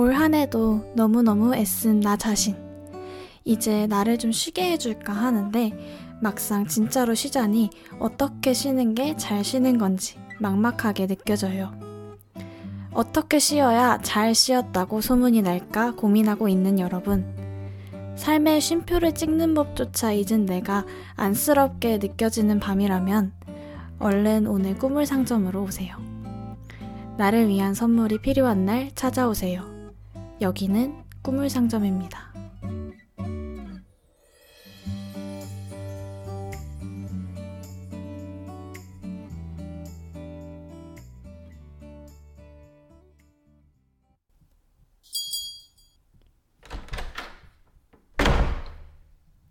올 한 해도 너무너무 애쓴 나 자신. 이제 나를 좀 쉬게 해줄까 하는데 막상 진짜로 쉬자니 어떻게 쉬는 게 잘 쉬는 건지 막막하게 느껴져요. 어떻게 쉬어야 잘 쉬었다고 소문이 날까 고민하고 있는 여러분. 삶의 쉼표를 찍는 법조차 잊은 내가 안쓰럽게 느껴지는 밤이라면 얼른 오늘 꿈을 상점으로 오세요. 나를 위한 선물이 필요한 날 찾아오세요. 여기는 꿈을 상점입니다.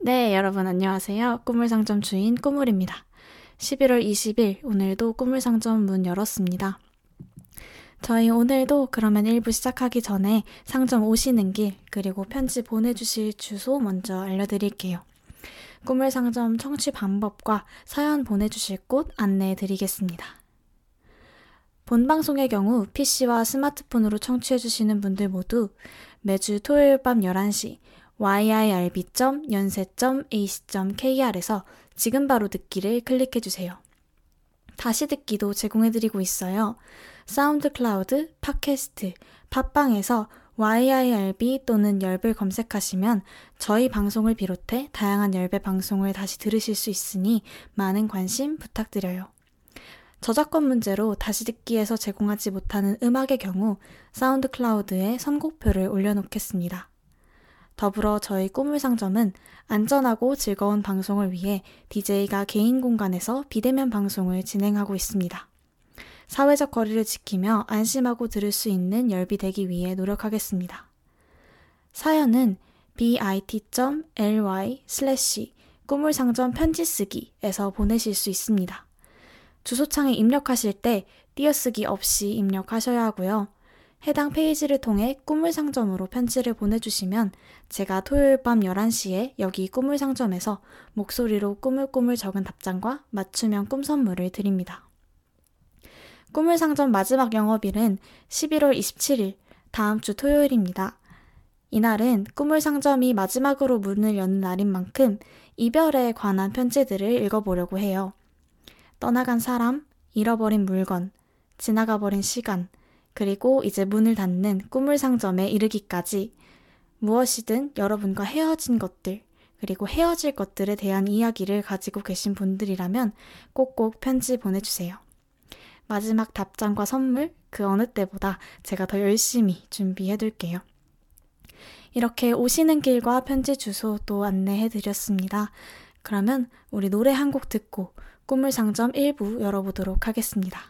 네, 여러분 안녕하세요. 꿈물 상점 주인 꾸물입니다. 11월 20일 오늘도 꿈물 상점 문 열었습니다. 저희 오늘도 그러면 1부 시작하기 전에 상점 오시는 길 그리고 편지 보내주실 주소 먼저 알려드릴게요. 꿈물상점 청취 방법과 사연 보내주실 곳 안내해 드리겠습니다. 본 방송의 경우 PC와 스마트폰으로 청취해 주시는 분들 모두 매주 토요일 밤 11시 yirb.연세.ac.kr에서 지금 바로 듣기를 클릭해 주세요. 다시 듣기도 제공해 드리고 있어요. 사운드 클라우드, 팟캐스트, 팟빵에서 YIRB 또는 열배 검색하시면 저희 방송을 비롯해 다양한 열배 방송을 다시 들으실 수 있으니 많은 관심 부탁드려요. 저작권 문제로 다시 듣기에서 제공하지 못하는 음악의 경우 사운드 클라우드에 선곡표를 올려놓겠습니다. 더불어 저희 꿈물 상점은 안전하고 즐거운 방송을 위해 DJ가 개인 공간에서 비대면 방송을 진행하고 있습니다. 사회적 거리를 지키며 안심하고 들을 수 있는 열비 되기 위해 노력하겠습니다. 사연은 bit.ly 슬래시 꿈물상점 편지 쓰기에서 보내실 수 있습니다. 주소창에 입력하실 때 띄어쓰기 없이 입력하셔야 하고요. 해당 페이지를 통해 꿈물 상점으로 편지를 보내주시면 제가 토요일 밤 11시에 여기 꿈물 상점에서 목소리로 꾸물꾸물 적은 답장과 맞춤형 꿈 선물을 드립니다. 꿈물 상점 마지막 영업일은 11월 27일 다음 주 토요일입니다. 이날은 꿈물 상점이 마지막으로 문을 여는 날인 만큼 이별에 관한 편지들을 읽어보려고 해요. 떠나간 사람, 잃어버린 물건, 지나가버린 시간, 그리고 이제 문을 닫는 꿈물 상점에 이르기까지 무엇이든 여러분과 헤어진 것들, 그리고 헤어질 것들에 대한 이야기를 가지고 계신 분들이라면 꼭꼭 편지 보내주세요. 마지막 답장과 선물, 그 어느 때보다 제가 더 열심히 준비해 둘게요. 이렇게 오시는 길과 편지 주소 또 안내해 드렸습니다. 그러면 우리 노래 한 곡 듣고 꿈물 상점 1부 열어보도록 하겠습니다.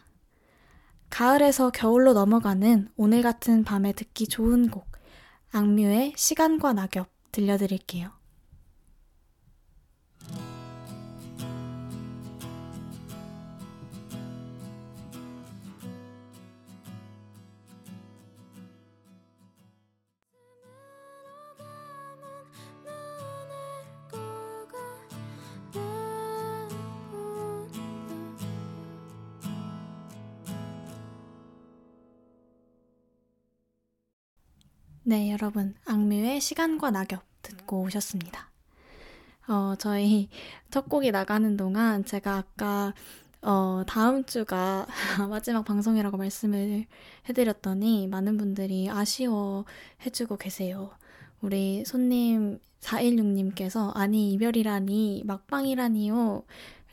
가을에서 겨울로 넘어가는 오늘 같은 밤에 듣기 좋은 곡, 악뮤의 시간과 낙엽 들려드릴게요. 네, 여러분. 악뮤의 시간과 낙엽 듣고 오셨습니다. 어, 저희 첫 곡이 나가는 동안 제가 아까 어, 다음 주가 마지막 방송이라고 말씀을 해드렸더니 많은 분들이 아쉬워 해주고 계세요. 우리 손님 416님께서 아니 이별이라니 막방이라니요.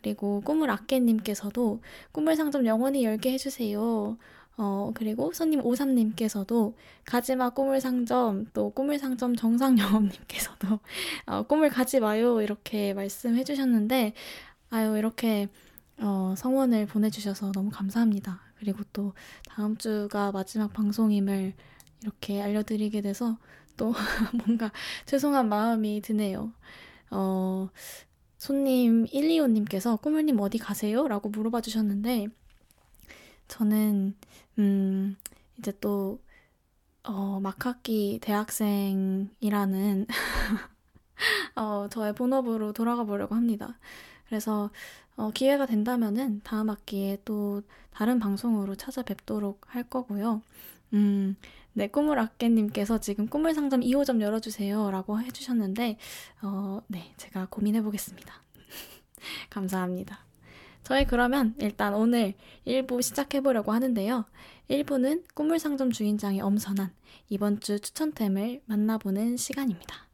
그리고 꿈을 아깨님께서도 꿈을 상점 영원히 열게 해주세요. 어, 그리고 손님 53님께서도 가지마 꿈을 상점, 또 꿈을 상점 정상영업님께서도 어, 꿈을 가지 마요. 이렇게 말씀해 주셨는데, 아유, 이렇게 어, 성원을 보내주셔서 너무 감사합니다. 그리고 또 다음 주가 마지막 방송임을 이렇게 알려드리게 돼서 또 뭔가 죄송한 마음이 드네요. 어, 손님 125님께서 꾸물님 어디 가세요? 라고 물어봐 주셨는데, 저는 음, 이제 또, 어, 막학기 대학생이라는, 어, 저의 본업으로 돌아가 보려고 합니다. 그래서, 어, 기회가 된다면은 다음 학기에 또 다른 방송으로 찾아뵙도록 할 거고요. 음, 네, 꿈을 아깨님께서 지금 꿈을 상점 2호점 열어주세요. 라고 해주셨는데, 어, 네, 제가 고민해보겠습니다. 감사합니다. 저희 그러면 일단 오늘 1부 시작해보려고 하는데요. 1부는 꿈을 상점 주인장이 엄선한 이번 주 추천템을 만나보는 시간입니다.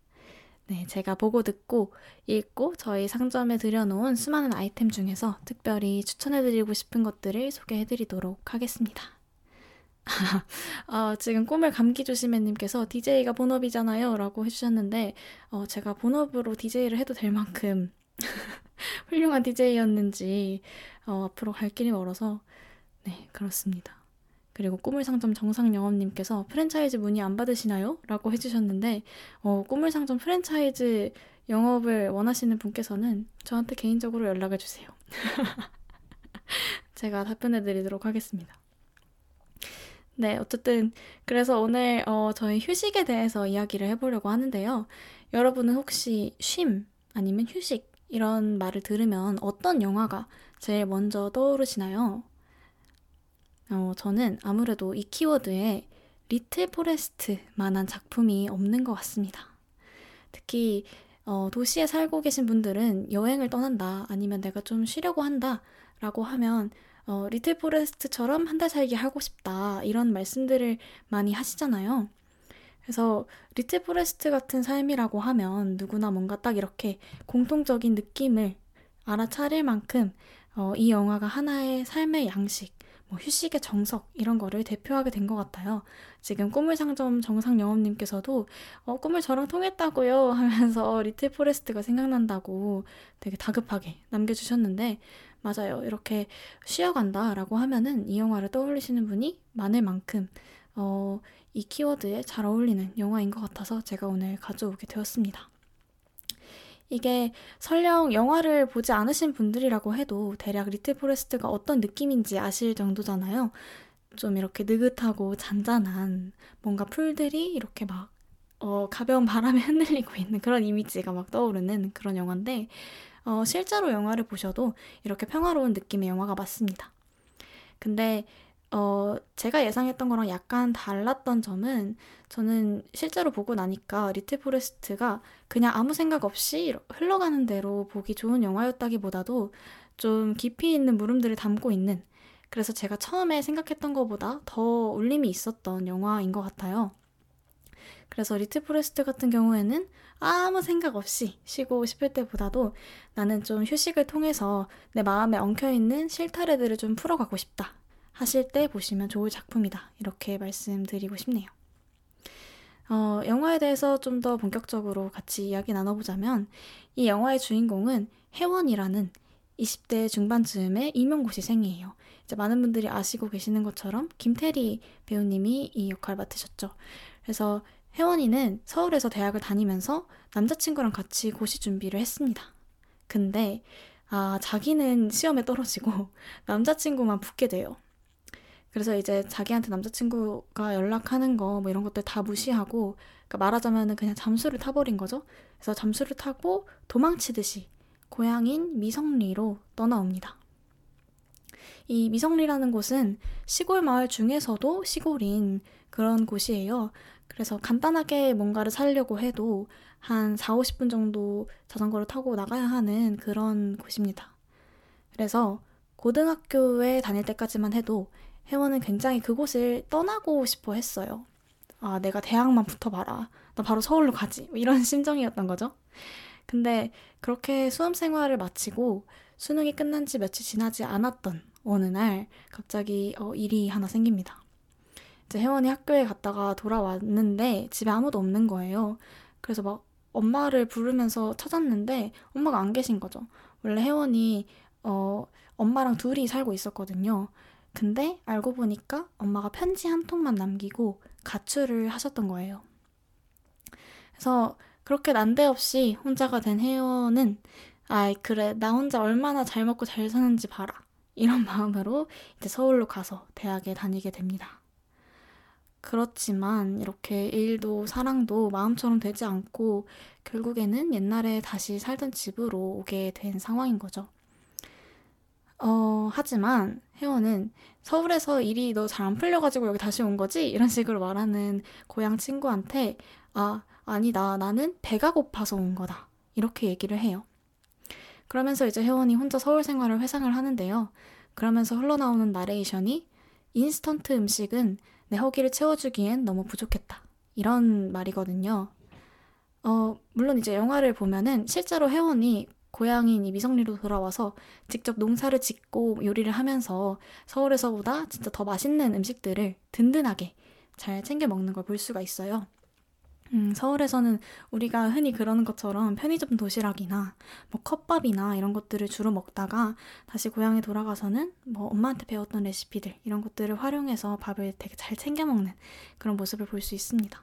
네, 제가 보고 듣고 읽고 저희 상점에 들여놓은 수많은 아이템 중에서 특별히 추천해드리고 싶은 것들을 소개해드리도록 하겠습니다. 어, 지금 꿈을 감기 조심해님께서 DJ가 본업이잖아요 라고 해주셨는데 어, 제가 본업으로 DJ를 해도 될 만큼 훌륭한 DJ였는지 어, 앞으로 갈 길이 멀어서 네 그렇습니다. 그리고 꿈을 상점 정상영업님께서 프랜차이즈 문의 안 받으시나요? 라고 해주셨는데 어, 꿈을 상점 프랜차이즈 영업을 원하시는 분께서는 저한테 개인적으로 연락을 주세요. 제가 답변해 드리도록 하겠습니다. 네, 어쨌든 그래서 오늘 어, 저희 휴식에 대해서 이야기를 해보려고 하는데요. 여러분은 혹시 쉼 아니면 휴식 이런 말을 들으면 어떤 영화가 제일 먼저 떠오르시나요? 어, 저는 아무래도 이 키워드에 리틀 포레스트만한 작품이 없는 것 같습니다. 특히 어, 도시에 살고 계신 분들은 여행을 떠난다 아니면 내가 좀 쉬려고 한다 라고 하면 어, 리틀 포레스트처럼 한 달 살기 하고 싶다 이런 말씀들을 많이 하시잖아요. 그래서 리틀 포레스트 같은 삶이라고 하면 누구나 뭔가 딱 이렇게 공통적인 느낌을 알아차릴 만큼 어, 이 영화가 하나의 삶의 양식, 뭐 휴식의 정석 이런 거를 대표하게 된 것 같아요. 지금 꿈을 상점 정상 영업님께서도 어, 꿈을 저랑 통했다고요 하면서 리틀 포레스트가 생각난다고 되게 다급하게 남겨주셨는데 맞아요. 이렇게 쉬어간다라고 하면은 이 영화를 떠올리시는 분이 많을 만큼 어, 이 키워드에 잘 어울리는 영화인 것 같아서 제가 오늘 가져오게 되었습니다. 이게 설령 영화를 보지 않으신 분들이라고 해도 대략 리틀 포레스트가 어떤 느낌인지 아실 정도잖아요. 좀 이렇게 느긋하고 잔잔한 뭔가 풀들이 이렇게 막 어, 가벼운 바람에 흔들리고 있는 그런 이미지가 막 떠오르는 그런 영화인데 어, 실제로 영화를 보셔도 이렇게 평화로운 느낌의 영화가 맞습니다. 근데 어, 제가 예상했던 거랑 약간 달랐던 점은 저는 실제로 보고 나니까 리틀 포레스트가 그냥 아무 생각 없이 흘러가는 대로 보기 좋은 영화였다기보다도 좀 깊이 있는 물음들을 담고 있는 그래서 제가 처음에 생각했던 것보다 더 울림이 있었던 영화인 것 같아요. 그래서 리틀 포레스트 같은 경우에는 아무 생각 없이 쉬고 싶을 때보다도 나는 좀 휴식을 통해서 내 마음에 엉켜있는 실타래들을 좀 풀어가고 싶다 하실 때 보시면 좋을 작품이다. 이렇게 말씀드리고 싶네요. 어, 영화에 대해서 좀 더 본격적으로 같이 이야기 나눠보자면 이 영화의 주인공은 혜원이라는 20대 중반쯤의 임용고시생이에요. 이제 많은 분들이 아시고 계시는 것처럼 김태리 배우님이 이 역할을 맡으셨죠. 그래서 혜원이는 서울에서 대학을 다니면서 남자친구랑 같이 고시 준비를 했습니다. 근데 아 자기는 시험에 떨어지고 남자친구만 붙게 돼요. 그래서 이제 자기한테 남자친구가 연락하는 거 뭐 이런 것들 다 무시하고 그러니까 말하자면은 그냥 잠수를 타버린 거죠. 그래서 잠수를 타고 도망치듯이 고향인 미성리로 떠나옵니다. 이 미성리라는 곳은 시골 마을 중에서도 시골인 그런 곳이에요. 그래서 간단하게 뭔가를 살려고 해도 한 4, 50분 정도 자전거를 타고 나가야 하는 그런 곳입니다. 그래서 고등학교에 다닐 때까지만 해도 혜원은 굉장히 그곳을 떠나고 싶어 했어요. 아, 내가 대학만 붙어봐라. 나 바로 서울로 가지. 뭐 이런 심정이었던 거죠. 근데 그렇게 수험 생활을 마치고 수능이 끝난 지 며칠 지나지 않았던 어느 날 갑자기 어, 일이 하나 생깁니다. 이제 혜원이 학교에 갔다가 돌아왔는데 집에 아무도 없는 거예요. 그래서 막 엄마를 부르면서 찾았는데 엄마가 안 계신 거죠. 원래 혜원이 어, 엄마랑 둘이 살고 있었거든요. 근데 알고 보니까 엄마가 편지 한 통만 남기고 가출을 하셨던 거예요. 그래서 그렇게 난데없이 혼자가 된 혜원은 아이 그래 나 혼자 얼마나 잘 먹고 잘 사는지 봐라 이런 마음으로 이제 서울로 가서 대학에 다니게 됩니다. 그렇지만 이렇게 일도 사랑도 마음처럼 되지 않고 결국에는 옛날에 다시 살던 집으로 오게 된 상황인 거죠. 어, 하지만 혜원은 서울에서 일이 너 잘 안 풀려가지고 여기 다시 온 거지? 이런 식으로 말하는 고향 친구한테 아, 아니다. 나는 배가 고파서 온 거다. 이렇게 얘기를 해요. 그러면서 이제 혜원이 혼자 서울 생활을 회상을 하는데요. 그러면서 흘러나오는 나레이션이 인스턴트 음식은 내 허기를 채워주기엔 너무 부족했다. 이런 말이거든요. 어, 물론 이제 영화를 보면은 실제로 혜원이 고향인 이 미성리로 돌아와서 직접 농사를 짓고 요리를 하면서 서울에서보다 진짜 더 맛있는 음식들을 든든하게 잘 챙겨 먹는 걸 볼 수가 있어요. 음, 서울에서는 우리가 흔히 그러는 것처럼 편의점 도시락이나 뭐 컵밥이나 이런 것들을 주로 먹다가 다시 고향에 돌아가서는 뭐 엄마한테 배웠던 레시피들 이런 것들을 활용해서 밥을 되게 잘 챙겨 먹는 그런 모습을 볼 수 있습니다.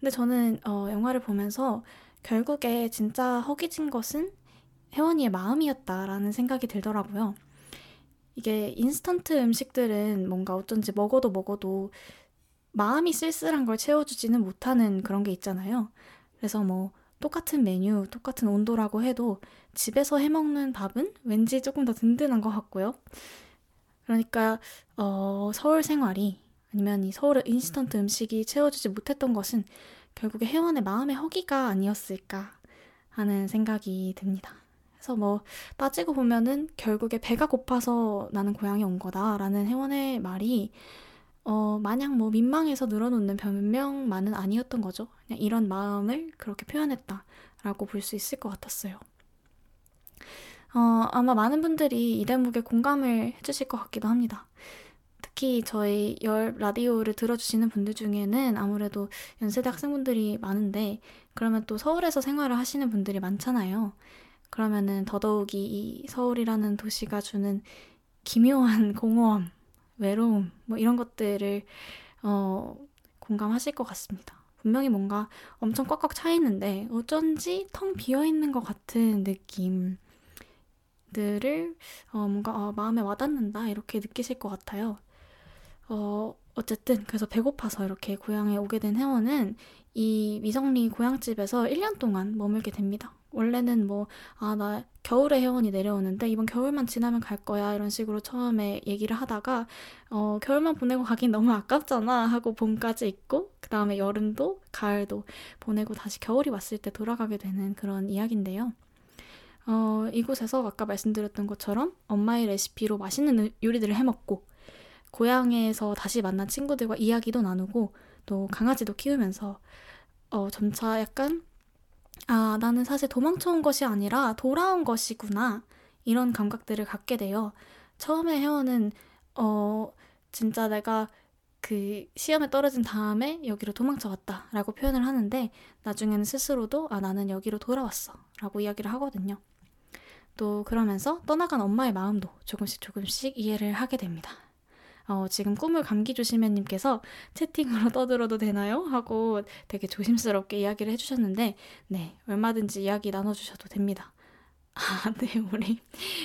근데 저는 어, 영화를 보면서 결국에 진짜 허기진 것은 혜원이의 마음이었다라는 생각이 들더라고요. 이게 인스턴트 음식들은 뭔가 어쩐지 먹어도 먹어도 마음이 쓸쓸한 걸 채워주지는 못하는 그런 게 있잖아요. 그래서 뭐 똑같은 메뉴, 똑같은 온도라고 해도 집에서 해먹는 밥은 왠지 조금 더 든든한 것 같고요. 그러니까 어, 서울 생활이 아니면 이 서울의 인스턴트 음식이 채워주지 못했던 것은 결국에 회원의 마음의 허기가 아니었을까 하는 생각이 듭니다. 그래서 뭐 따지고 보면은 결국에 배가 고파서 나는 고향에 온 거다라는 회원의 말이 어, 마냥 뭐 민망해서 늘어놓는 변명만은 아니었던 거죠. 그냥 이런 마음을 그렇게 표현했다라고 볼 수 있을 것 같았어요. 어, 아마 많은 분들이 이 대목에 공감을 해주실 것 같기도 합니다. 특히 저희 열 라디오를 들어주시는 분들 중에는 아무래도 연세대 학생분들이 많은데, 그러면 또 서울에서 생활을 하시는 분들이 많잖아요. 그러면은 더더욱이 이 서울이라는 도시가 주는 기묘한 공허함, 외로움, 뭐 이런 것들을 어, 공감하실 것 같습니다. 분명히 뭔가 엄청 꽉꽉 차 있는데 어쩐지 텅 비어 있는 것 같은 느낌들을 어, 뭔가 어, 마음에 와닿는다 이렇게 느끼실 것 같아요. 어, 어쨌든 그래서 배고파서 이렇게 고향에 오게 된 혜원은 이 미성리 고향집에서 1년 동안 머물게 됩니다. 원래는 뭐, 아, 나 겨울에 회원이 내려오는데 이번 겨울만 지나면 갈 거야. 이런 식으로 처음에 얘기를 하다가, 어, 겨울만 보내고 가긴 너무 아깝잖아. 하고 봄까지 있고, 그 다음에 여름도, 가을도 보내고 다시 겨울이 왔을 때 돌아가게 되는 그런 이야기인데요. 어, 이곳에서 아까 말씀드렸던 것처럼 엄마의 레시피로 맛있는 요리들을 해먹고, 고향에서 다시 만난 친구들과 이야기도 나누고, 또 강아지도 키우면서, 어, 점차 약간 아, 나는 사실 도망쳐 온 것이 아니라 돌아온 것이구나. 이런 감각들을 갖게 돼요. 처음에 혜원은, 어, 진짜 내가 그 시험에 떨어진 다음에 여기로 도망쳐 왔다. 라고 표현을 하는데, 나중에는 스스로도, 아, 나는 여기로 돌아왔어. 라고 이야기를 하거든요. 또 그러면서 떠나간 엄마의 마음도 조금씩 조금씩 이해를 하게 됩니다. 어, 지금 꿈을 감기 조심해님께서 채팅으로 떠들어도 되나요? 하고 되게 조심스럽게 이야기를 해주셨는데, 네, 얼마든지 이야기 나눠주셔도 됩니다. 아, 네, 우리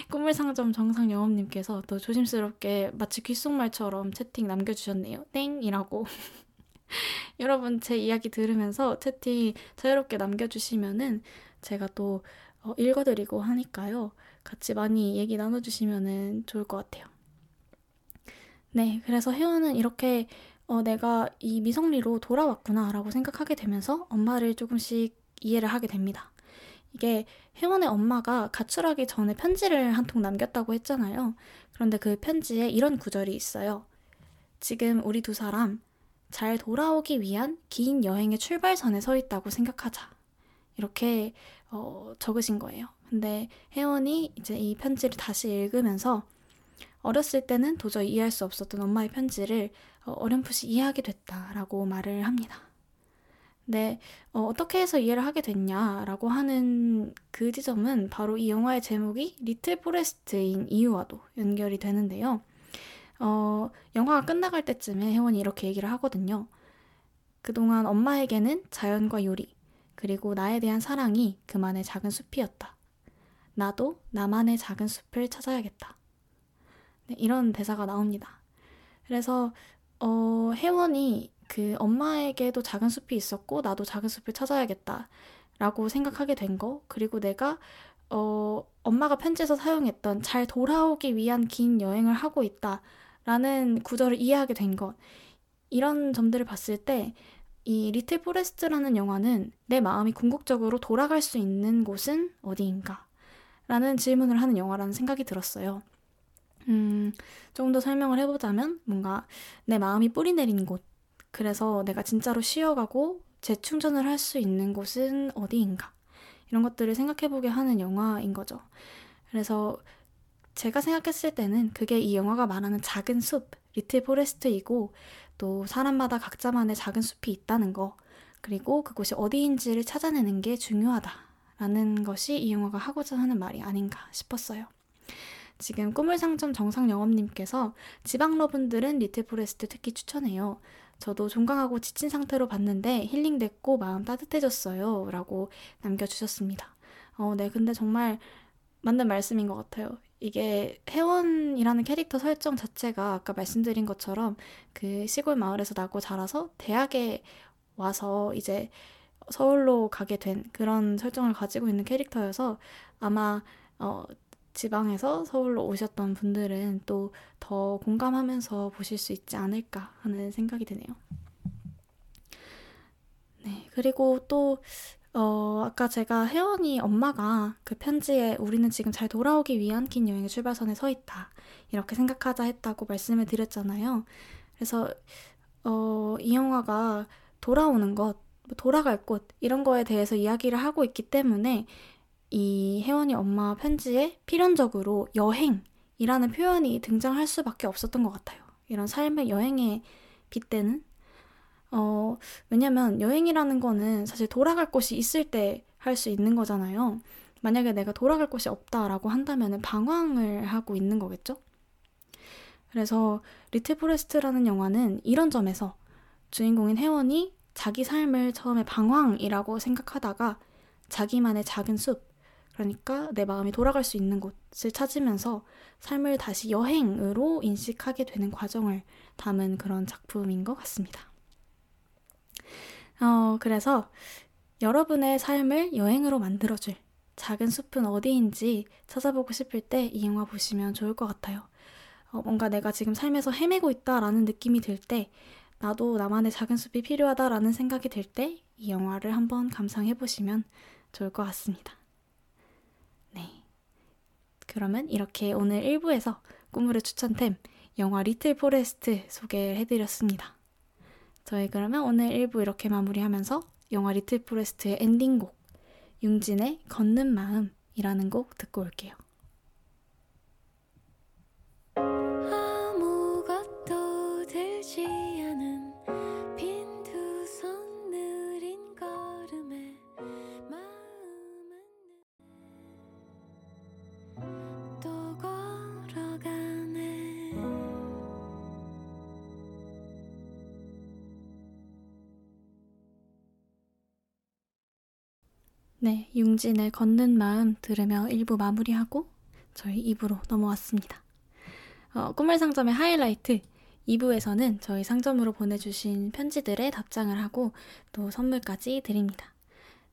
꿈을 상점 정상 영업님께서 또 조심스럽게 마치 귓속말처럼 채팅 남겨주셨네요. 땡이라고. 여러분 제 이야기 들으면서 채팅 자유롭게 남겨주시면은 제가 또 어, 읽어드리고 하니까요. 같이 많이 얘기 나눠주시면은 좋을 것 같아요. 네, 그래서 혜원은 이렇게 어, 내가 이 미성리로 돌아왔구나라고 생각하게 되면서 엄마를 조금씩 이해를 하게 됩니다. 이게 혜원의 엄마가 가출하기 전에 편지를 한 통 남겼다고 했잖아요. 그런데 그 편지에 이런 구절이 있어요. 지금 우리 두 사람 잘 돌아오기 위한 긴 여행의 출발선에 서 있다고 생각하자. 이렇게 어, 적으신 거예요. 근데 혜원이 이제 이 편지를 다시 읽으면서 어렸을 때는 도저히 이해할 수 없었던 엄마의 편지를 어, 어렴풋이 이해하게 됐다라고 말을 합니다. 네, 어떻게 해서 이해를 하게 됐냐라고 하는 그 지점은 바로 이 영화의 제목이 리틀 포레스트인 이유와도 연결이 되는데요. 어, 영화가 끝나갈 때쯤에 혜원이 이렇게 얘기를 하거든요. 그동안 엄마에게는 자연과 요리, 그리고 나에 대한 사랑이 그만의 작은 숲이었다. 나도 나만의 작은 숲을 찾아야겠다. 네, 이런 대사가 나옵니다. 그래서 어, 혜원이 그 엄마에게도 작은 숲이 있었고 나도 작은 숲을 찾아야겠다 라고 생각하게 된 거, 그리고 내가 어, 엄마가 편지에서 사용했던 잘 돌아오기 위한 긴 여행을 하고 있다라는 구절을 이해하게 된 것. 이런 점들을 봤을 때 이 리틀 포레스트라는 영화는 내 마음이 궁극적으로 돌아갈 수 있는 곳은 어디인가? 라는 질문을 하는 영화라는 생각이 들었어요. 음, 조금 더 설명을 해보자면 뭔가 내 마음이 뿌리 내린 곳. 그래서 내가 진짜로 쉬어가고 재충전을 할 수 있는 곳은 어디인가? 이런 것들을 생각해보게 하는 영화인 거죠. 그래서 제가 생각했을 때는 그게 이 영화가 말하는 작은 숲, 리틀 포레스트이고 또 사람마다 각자만의 작은 숲이 있다는 거, 그리고 그곳이 어디인지를 찾아내는 게 중요하다라는 것이 이 영화가 하고자 하는 말이 아닌가 싶었어요. 지금 꿈을 상점 정상 영업님께서 지방러분들은 리틀 포레스트 특히 추천해요. 저도 종강하고 지친 상태로 봤는데 힐링됐고 마음 따뜻해졌어요. 라고 남겨주셨습니다. 어, 네. 근데 정말 맞는 말씀인 것 같아요. 이게 혜원이라는 캐릭터 설정 자체가 아까 말씀드린 것처럼 그 시골 마을에서 나고 자라서 대학에 와서 이제 서울로 가게 된 그런 설정을 가지고 있는 캐릭터여서 아마 어, 지방에서 서울로 오셨던 분들은 또 더 공감하면서 보실 수 있지 않을까 하는 생각이 드네요. 네, 그리고 또, 어, 아까 제가 혜원이 엄마가 그 편지에 우리는 지금 잘 돌아오기 위한 긴 여행의 출발선에 서 있다. 이렇게 생각하자 했다고 말씀을 드렸잖아요. 그래서, 어, 이 영화가 돌아오는 것, 뭐 돌아갈 곳, 이런 거에 대해서 이야기를 하고 있기 때문에 이 혜원이 엄마 편지에 필연적으로 여행이라는 표현이 등장할 수밖에 없었던 것 같아요. 이런 삶의 여행에 빗대는 어, 왜냐면 여행이라는 거는 사실 돌아갈 곳이 있을 때 할 수 있는 거잖아요. 만약에 내가 돌아갈 곳이 없다라고 한다면 방황을 하고 있는 거겠죠? 그래서 리틀 포레스트라는 영화는 이런 점에서 주인공인 혜원이 자기 삶을 처음에 방황이라고 생각하다가 자기만의 작은 숲, 그러니까 내 마음이 돌아갈 수 있는 곳을 찾으면서 삶을 다시 여행으로 인식하게 되는 과정을 담은 그런 작품인 것 같습니다. 어, 그래서 여러분의 삶을 여행으로 만들어줄 작은 숲은 어디인지 찾아보고 싶을 때 이 영화 보시면 좋을 것 같아요. 어, 뭔가 내가 지금 삶에서 헤매고 있다라는 느낌이 들 때, 나도 나만의 작은 숲이 필요하다라는 생각이 들 때 이 영화를 한번 감상해 보시면 좋을 것 같습니다. 그러면 이렇게 오늘 1부에서 꿈물의 추천템 영화 리틀 포레스트 소개해드렸습니다. 저희 그러면 오늘 1부 이렇게 마무리하면서 영화 리틀 포레스트의 엔딩곡 융진의 걷는 마음이라는 곡 듣고 올게요. 네, 융진의 걷는 마음 들으며 1부 마무리하고 저희 2부로 넘어왔습니다. 어, 꿈을 상점의 하이라이트 2부에서는 저희 상점으로 보내주신 편지들의 답장을 하고 또 선물까지 드립니다.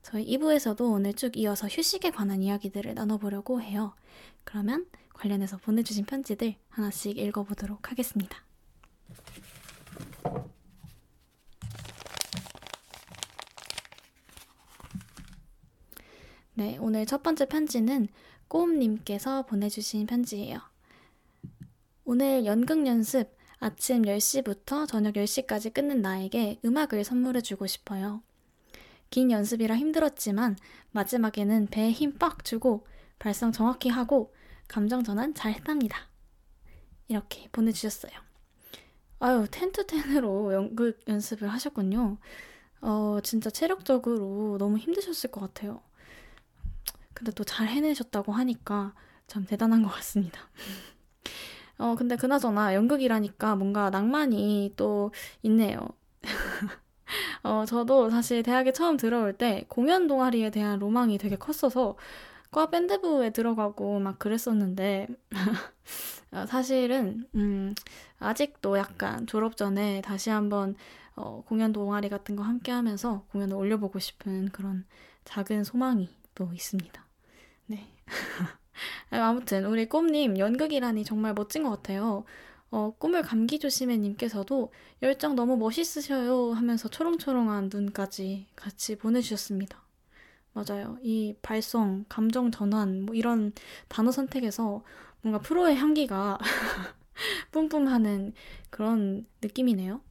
저희 2부에서도 오늘 쭉 이어서 휴식에 관한 이야기들을 나눠보려고 해요. 그러면 관련해서 보내주신 편지들 하나씩 읽어보도록 하겠습니다. 네, 오늘 첫 번째 편지는 꼬음님께서 보내주신 편지예요. 오늘 연극 연습 아침 10시부터 저녁 10시까지 끊는 나에게 음악을 선물해주고 싶어요. 긴 연습이라 힘들었지만 마지막에는 배에 힘 빡 주고 발성 정확히 하고 감정 전환 잘 했답니다. 이렇게 보내주셨어요. 아유, 텐트텐으로 연극 연습을 하셨군요. 어, 진짜 체력적으로 너무 힘드셨을 것 같아요. 근데 또 잘 해내셨다고 하니까 참 대단한 것 같습니다. 어, 근데 그나저나 연극이라니까 뭔가 낭만이 또 있네요. 어, 저도 사실 대학에 처음 들어올 때 공연 동아리에 대한 로망이 되게 컸어서 과 밴드부에 들어가고 막 그랬었는데, 어, 사실은, 음, 아직도 약간 졸업 전에 다시 한번 어, 공연 동아리 같은 거 함께 하면서 공연을 올려보고 싶은 그런 작은 소망이 또 있습니다. 네. 아무튼 우리 꿈님 연극이라니 정말 멋진 것 같아요. 어, 꿈을 감기 조심해 님께서도 열정 너무 멋있으셔요 하면서 초롱초롱한 눈까지 같이 보내주셨습니다. 맞아요. 이 발성, 감정 전환, 뭐 이런 단어 선택에서 뭔가 프로의 향기가 뿜뿜하는 그런 느낌이네요.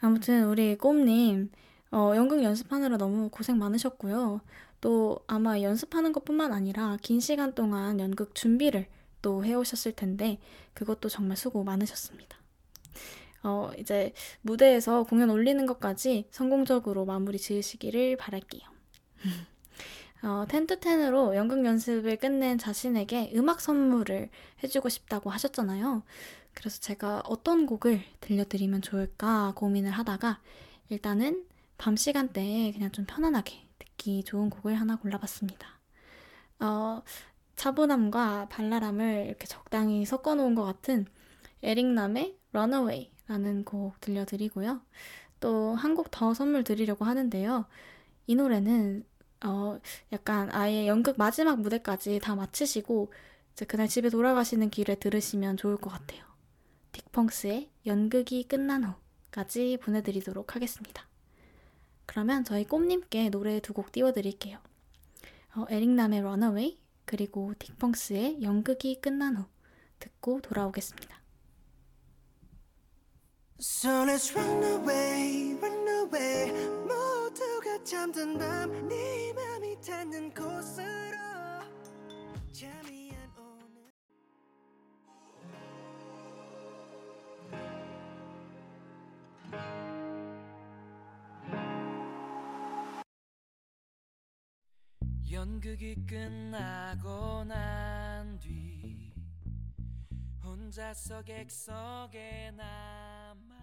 아무튼 우리 꼼님 어, 연극 연습하느라 너무 고생 많으셨고요. 또 아마 연습하는 것뿐만 아니라 긴 시간 동안 연극 준비를 또 해오셨을 텐데 그것도 정말 수고 많으셨습니다. 어, 이제 무대에서 공연 올리는 것까지 성공적으로 마무리 지으시기를 바랄게요. 어, 10to10으로 연극 연습을 끝낸 자신에게 음악 선물을 해주고 싶다고 하셨잖아요. 그래서 제가 어떤 곡을 들려드리면 좋을까 고민을 하다가 일단은 밤 시간대에 그냥 좀 편안하게 듣기 좋은 곡을 하나 골라봤습니다. 어, 차분함과 발랄함을 이렇게 적당히 섞어 놓은 것 같은 에릭남의 Runaway라는 곡 들려드리고요. 또 한 곡 더 선물 드리려고 하는데요. 이 노래는 어, 약간 아예 연극 마지막 무대까지 다 마치시고 이제 그날 집에 돌아가시는 길에 들으시면 좋을 것 같아요. 딕펑스의 연극이 끝난 후까지 보내드리도록 하겠습니다. 그러면 저희 꼼님께 노래 두 곡 띄워드릴게요. 어, 에릭남의 Runaway 그리고 딕펑스의 연극이 끝난 후 듣고 돌아오겠습니다. 잠든 밤네 맘이 닿는 곳으로 연극이 끝나고 난 뒤 혼자서 객석에 남아.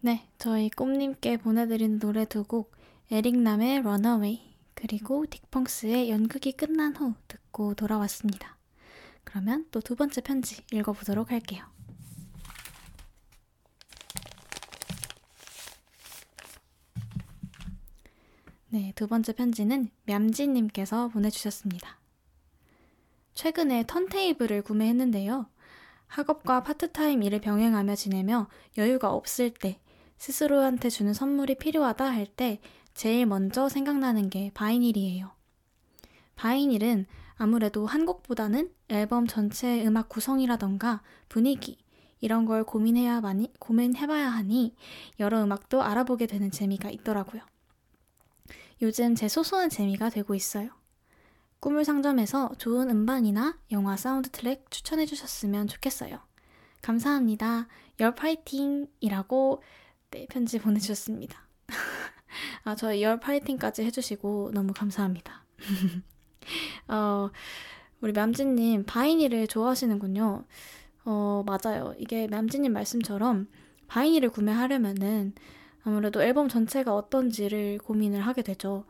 네, 저희 꿈님께 보내드린 노래 두 곡 에릭남의 Runaway 그리고 딕펑스의 연극이 끝난 후 듣고 돌아왔습니다. 그러면 또 두 번째 편지 읽어보도록 할게요. 네, 두 번째 편지는 냠지님께서 보내주셨습니다. 최근에 턴테이블을 구매했는데요. 학업과 파트타임 일을 병행하며 지내며 여유가 없을 때, 스스로한테 주는 선물이 필요하다 할 때 제일 먼저 생각나는 게 vinyl이에요. vinyl은 아무래도 한 곡보다는 앨범 전체의 음악 구성이라던가 분위기, 이런 걸 고민해야 많이, 고민해봐야 하니 여러 음악도 알아보게 되는 재미가 있더라고요. 요즘 제 소소한 재미가 되고 있어요. 꿈을 상점에서 좋은 음반이나 영화 사운드 트랙 추천해 주셨으면 좋겠어요. 감사합니다. 열 파이팅 이라고 네, 편지 보내주셨습니다. 아, 저희 열 파이팅까지 해주시고 너무 감사합니다. 어, 우리 맘지님 vinyl을 좋아하시는군요. 어, 맞아요. 이게 맘지님 말씀처럼 vinyl을 구매하려면은 아무래도 앨범 전체가 어떤지를 고민을 하게 되죠.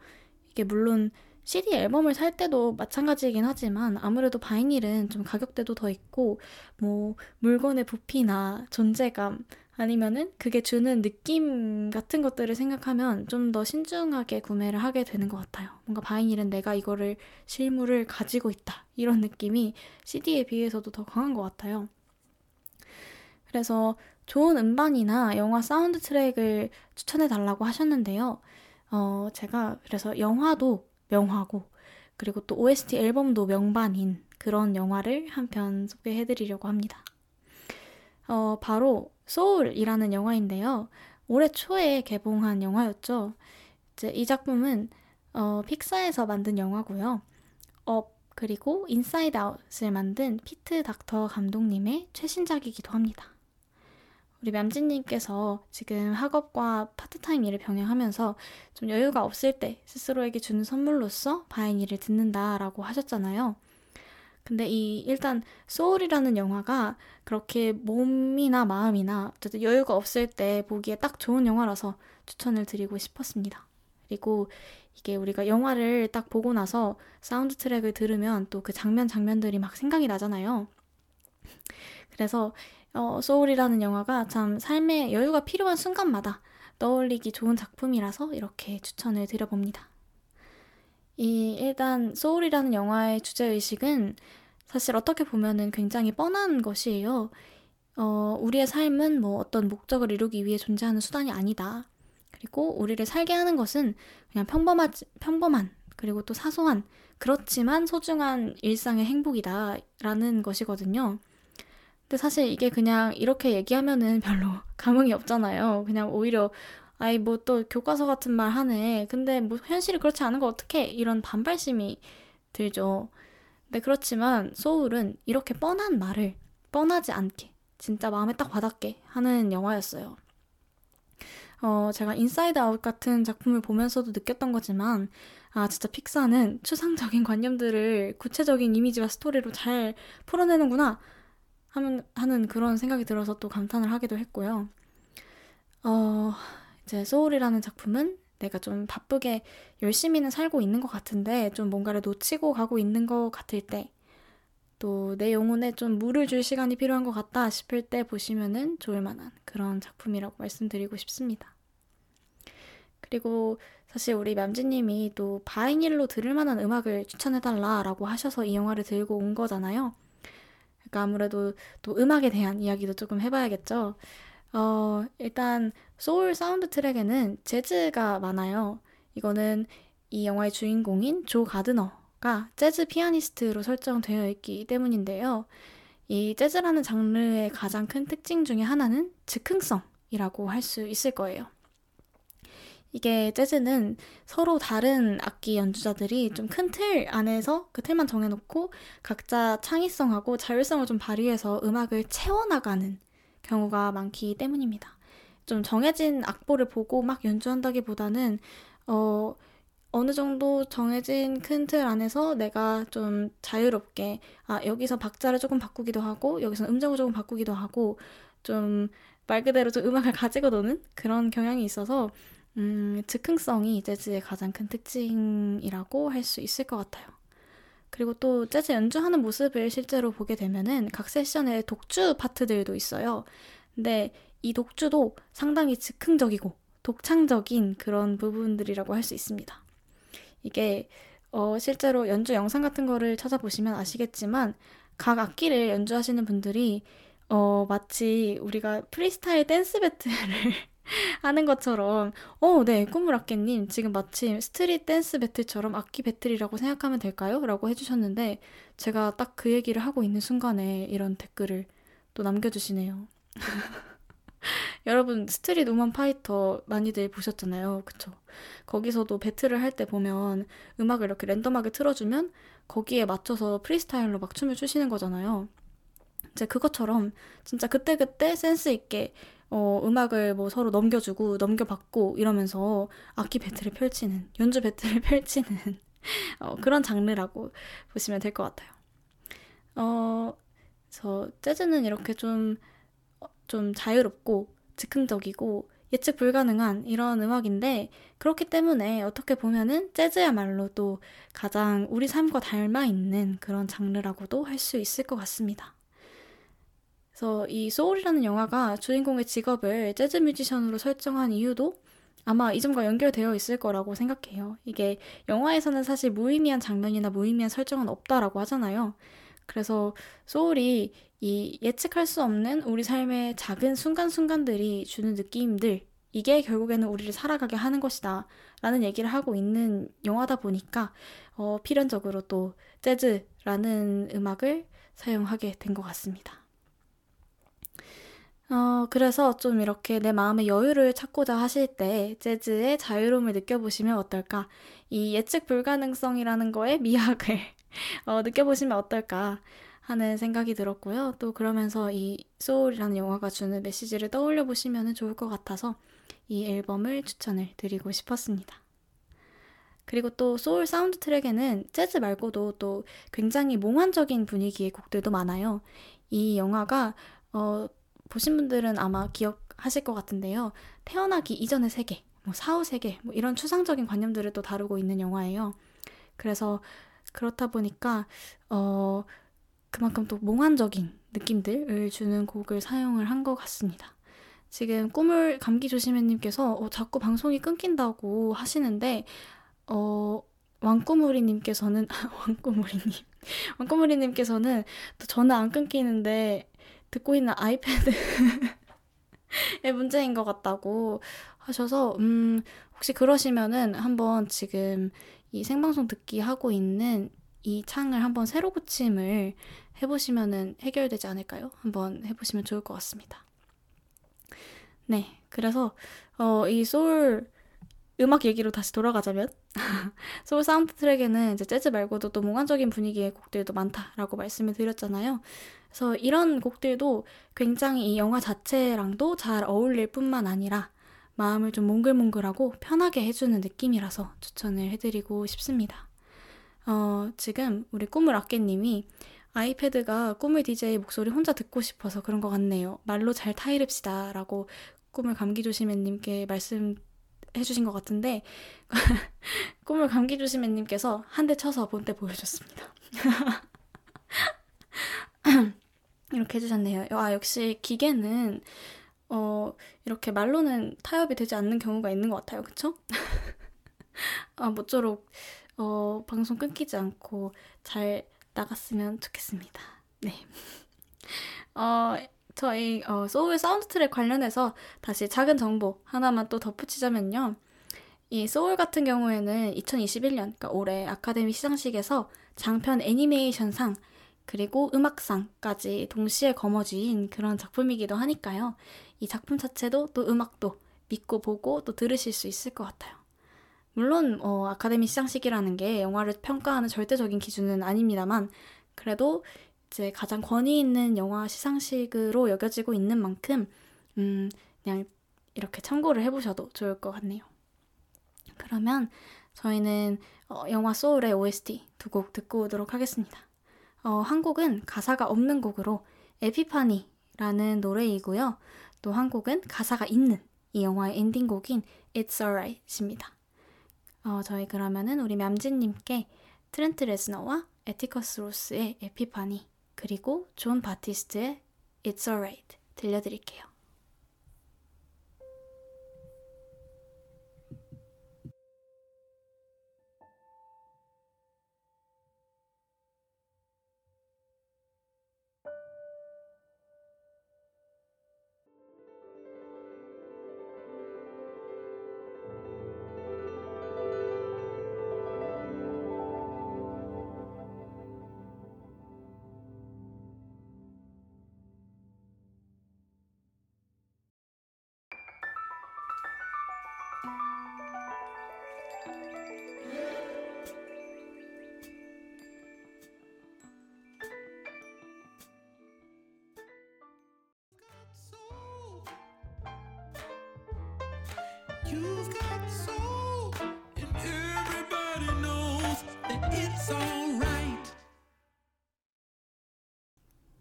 이게 물론 CD 앨범을 살 때도 마찬가지이긴 하지만 아무래도 vinyl은 좀 가격대도 더 있고 뭐 물건의 부피나 존재감 아니면은 그게 주는 느낌 같은 것들을 생각하면 좀 더 신중하게 구매를 하게 되는 것 같아요. 뭔가 vinyl은 내가 이거를 실물을 가지고 있다. 이런 느낌이 CD에 비해서도 더 강한 것 같아요. 그래서 좋은 음반이나 영화 사운드 트랙을 추천해 달라고 하셨는데요. 어, 제가 그래서 영화도 명화고, 그리고 또 OST 앨범도 명반인 그런 영화를 한 편 소개해 드리려고 합니다. 어, 바로 소울이라는 영화인데요. 올해 초에 개봉한 영화였죠. 이제 이 작품은 어, 픽사에서 만든 영화고요. 업 그리고 인사이드 아웃을 만든 피트 닥터 감독님의 최신작이기도 합니다. 우리 맘지님께서 지금 학업과 파트타임 일을 병행하면서 좀 여유가 없을 때 스스로에게 주는 선물로서 vinyl을 듣는다라고 하셨잖아요. 근데 이 일단 소울이라는 영화가 그렇게 몸이나 마음이나 어쨌든 여유가 없을 때 보기에 딱 좋은 영화라서 추천을 드리고 싶었습니다. 그리고 이게 우리가 영화를 딱 보고 나서 사운드 트랙을 들으면 또 그 장면 장면들이 막 생각이 나잖아요. 그래서 어, 소울이라는 영화가 참 삶의 여유가 필요한 순간마다 떠올리기 좋은 작품이라서 이렇게 추천을 드려봅니다. 이 일단 소울이라는 영화의 주제 의식은 사실 어떻게 보면은 굉장히 뻔한 것이에요. 어, 우리의 삶은 뭐 어떤 목적을 이루기 위해 존재하는 수단이 아니다. 그리고 우리를 살게 하는 것은 그냥 평범하, 평범한, 그리고 또 사소한, 그렇지만 소중한 일상의 행복이다. 라는 것이거든요. 근데 사실 이게 그냥 이렇게 얘기하면은 별로 감흥이 없잖아요. 그냥 오히려 아이 뭐 또 교과서 같은 말 하네. 근데 뭐 현실이 그렇지 않은 거 어떻게 이런 반발심이 들죠. 근데 그렇지만 소울은 이렇게 뻔한 말을 뻔하지 않게 진짜 마음에 딱 와닿게 하는 영화였어요. 어, 제가 인사이드 아웃 같은 작품을 보면서도 느꼈던 거지만, 아, 진짜 픽사는 추상적인 관념들을 구체적인 이미지와 스토리로 잘 풀어내는구나 하는, 하는 그런 생각이 들어서 또 감탄을 하기도 했고요. 어, 이 제 소울이라는 작품은 내가 좀 바쁘게 열심히는 살고 있는 것 같은데 좀 뭔가를 놓치고 가고 있는 것 같을 때 또 내 영혼에 좀 물을 줄 시간이 필요한 것 같다 싶을 때 보시면은 좋을 만한 그런 작품이라고 말씀드리고 싶습니다. 그리고 사실 우리 맘지님이 또 vinyl로 들을 만한 음악을 추천해달라라고 하셔서 이 영화를 들고 온 거잖아요. 그러니까 아무래도 또 음악에 대한 이야기도 조금 해봐야겠죠. 어, 일단 소울 사운드 트랙에는 재즈가 많아요. 이거는 이 영화의 주인공인 조 가드너가 재즈 피아니스트로 설정되어 있기 때문인데요. 이 재즈라는 장르의 가장 큰 특징 중에 하나는 즉흥성이라고 할 수 있을 거예요. 이게 재즈는 서로 다른 악기 연주자들이 좀 큰 틀 안에서 그 틀만 정해놓고 각자 창의성하고 자율성을 좀 발휘해서 음악을 채워나가는 경우가 많기 때문입니다. 좀 정해진 악보를 보고 막 연주한다기보다는 어, 어느 정도 정해진 큰 틀 안에서 내가 좀 자유롭게 아 여기서 박자를 조금 바꾸기도 하고 여기서 음정을 조금 바꾸기도 하고 좀 말 그대로 좀 음악을 가지고 노는 그런 경향이 있어서 음, 즉흥성이 재즈의 가장 큰 특징이라고 할 수 있을 것 같아요. 그리고 또 재즈 연주하는 모습을 실제로 보게 되면은 각 세션에 독주 파트들도 있어요. 근데 이 독주도 상당히 즉흥적이고 독창적인 그런 부분들이라고 할 수 있습니다. 이게 어, 실제로 연주 영상 같은 거를 찾아보시면 아시겠지만 각 악기를 연주하시는 분들이 어, 마치 우리가 프리스타일 댄스 배틀을 하는 것처럼 어, 네, 꿈물악기님 지금 마침 street 댄스 배틀처럼 악기 배틀이라고 생각하면 될까요? 라고 해주셨는데 제가 딱 그 얘기를 하고 있는 순간에 이런 댓글을 또 남겨주시네요. 여러분 스트릿 우먼 파이터 많이들 보셨잖아요. 그쵸? 거기서도 배틀을 할 때 보면 음악을 이렇게 랜덤하게 틀어주면 거기에 맞춰서 프리스타일로 막 춤을 추시는 거잖아요. 이제 그것처럼 진짜 그때그때 센스 있게 어, 음악을 뭐 서로 넘겨주고 넘겨받고 이러면서 악기 배틀을 펼치는 연주 배틀을 펼치는 어, 그런 장르라고 보시면 될 것 같아요. 어, 저 재즈는 이렇게 좀, 어, 좀 자유롭고 즉흥적이고 예측 불가능한 이런 음악인데 그렇기 때문에 어떻게 보면은 재즈야말로 또 가장 우리 삶과 닮아 있는 그런 장르라고도 할 수 있을 것 같습니다. 그래서 이 소울이라는 영화가 주인공의 직업을 재즈 뮤지션으로 설정한 이유도 아마 이 점과 연결되어 있을 거라고 생각해요. 이게 영화에서는 사실 무의미한 장면이나 무의미한 설정은 없다라고 하잖아요. 그래서 소울이 이 예측할 수 없는 우리 삶의 작은 순간순간들이 주는 느낌들, 이게 결국에는 우리를 살아가게 하는 것이다. 라는 얘기를 하고 있는 영화다 보니까, 어, 필연적으로 또 재즈라는 음악을 사용하게 된 것 같습니다. 어, 그래서 좀 이렇게 내 마음의 여유를 찾고자 하실 때 재즈의 자유로움을 느껴보시면 어떨까? 이 예측 불가능성이라는 거에 미학을 어, 느껴보시면 어떨까 하는 생각이 들었고요. 또 그러면서 이 소울이라는 영화가 주는 메시지를 떠올려 보시면 좋을 것 같아서 이 앨범을 추천을 드리고 싶었습니다. 그리고 또 소울 사운드 트랙에는 재즈 말고도 또 굉장히 몽환적인 분위기의 곡들도 많아요. 이 영화가 어, 보신 분들은 아마 기억하실 것 같은데요. 태어나기 이전의 세계, 뭐 사후 세계, 뭐 이런 추상적인 관념들을 또 다루고 있는 영화예요. 그래서 그렇다 보니까 어 그만큼 또 몽환적인 느낌들을 주는 곡을 사용을 한 것 같습니다. 지금 꿈을 감기 조심해님께서 어, 자꾸 방송이 끊긴다고 하시는데 어 왕꾸무리님께서는 왕꾸무리님 왕꾸무리님께서는 또 저는 안 끊기는데 듣고 있는 아이패드의 문제인 것 같다고 하셔서 음 혹시 그러시면은 한번 지금 이 생방송 듣기 하고 있는 이 창을 한번 새로 고침을 해보시면은 해결되지 않을까요? 한번 해보시면 좋을 것 같습니다. 네, 그래서 어, 이 소울 음악 얘기로 다시 돌아가자면 소울 사운드 트랙에는 이제 재즈 말고도 또 몽환적인 분위기의 곡들도 많다라고 말씀을 드렸잖아요. 그래서 이런 곡들도 굉장히 이 영화 자체랑도 잘 어울릴 뿐만 아니라 마음을 좀 몽글몽글하고 편하게 해주는 느낌이라서 추천을 해드리고 싶습니다. 어, 지금 우리 꿈을 아깨님이 아이패드가 꿈을 DJ 목소리 혼자 듣고 싶어서 그런 것 같네요. 말로 잘 타이릅시다. 라고 꿈을 감기조심해님께 말씀 해주신 것 같은데, 꿈을 감기 조심해님께서 한 대 쳐서 본때 보여줬습니다. 이렇게 해주셨네요. 아, 역시 기계는 어, 이렇게 말로는 타협이 되지 않는 경우가 있는 것 같아요. 그쵸? 아, 모쪼록, 어, 방송 끊기지 않고 잘 나갔으면 좋겠습니다. 네. 어, 저희, 어, 소울 사운드 트랙 관련해서 다시 작은 정보 하나만 또 덧붙이자면요. 이 소울 같은 경우에는 2021년, 그러니까 올해 아카데미 시상식에서 장편 애니메이션상, 그리고 음악상까지 동시에 거머쥔 그런 작품이기도 하니까요. 이 작품 자체도 또 음악도 믿고 보고 또 들으실 수 있을 것 같아요. 물론 어, 아카데미 시상식이라는 게 영화를 평가하는 절대적인 기준은 아닙니다만 그래도 이제 가장 권위 있는 영화 시상식으로 여겨지고 있는 만큼 음, 그냥 이렇게 참고를 해보셔도 좋을 것 같네요. 그러면 저희는 어, 영화 소울의 OST 두 곡 듣고 오도록 하겠습니다. 어, 한 곡은 가사가 없는 곡으로 Epiphany라는 노래이고요. 또 한 곡은 가사가 있는 이 영화의 엔딩곡인 It's Alright입니다. 어, 저희 그러면은 우리 맘진님께 트렌트 레즈너와 애티커스 로스의 Epiphany 그리고 존 바티스트의 It's Alright 들려드릴게요.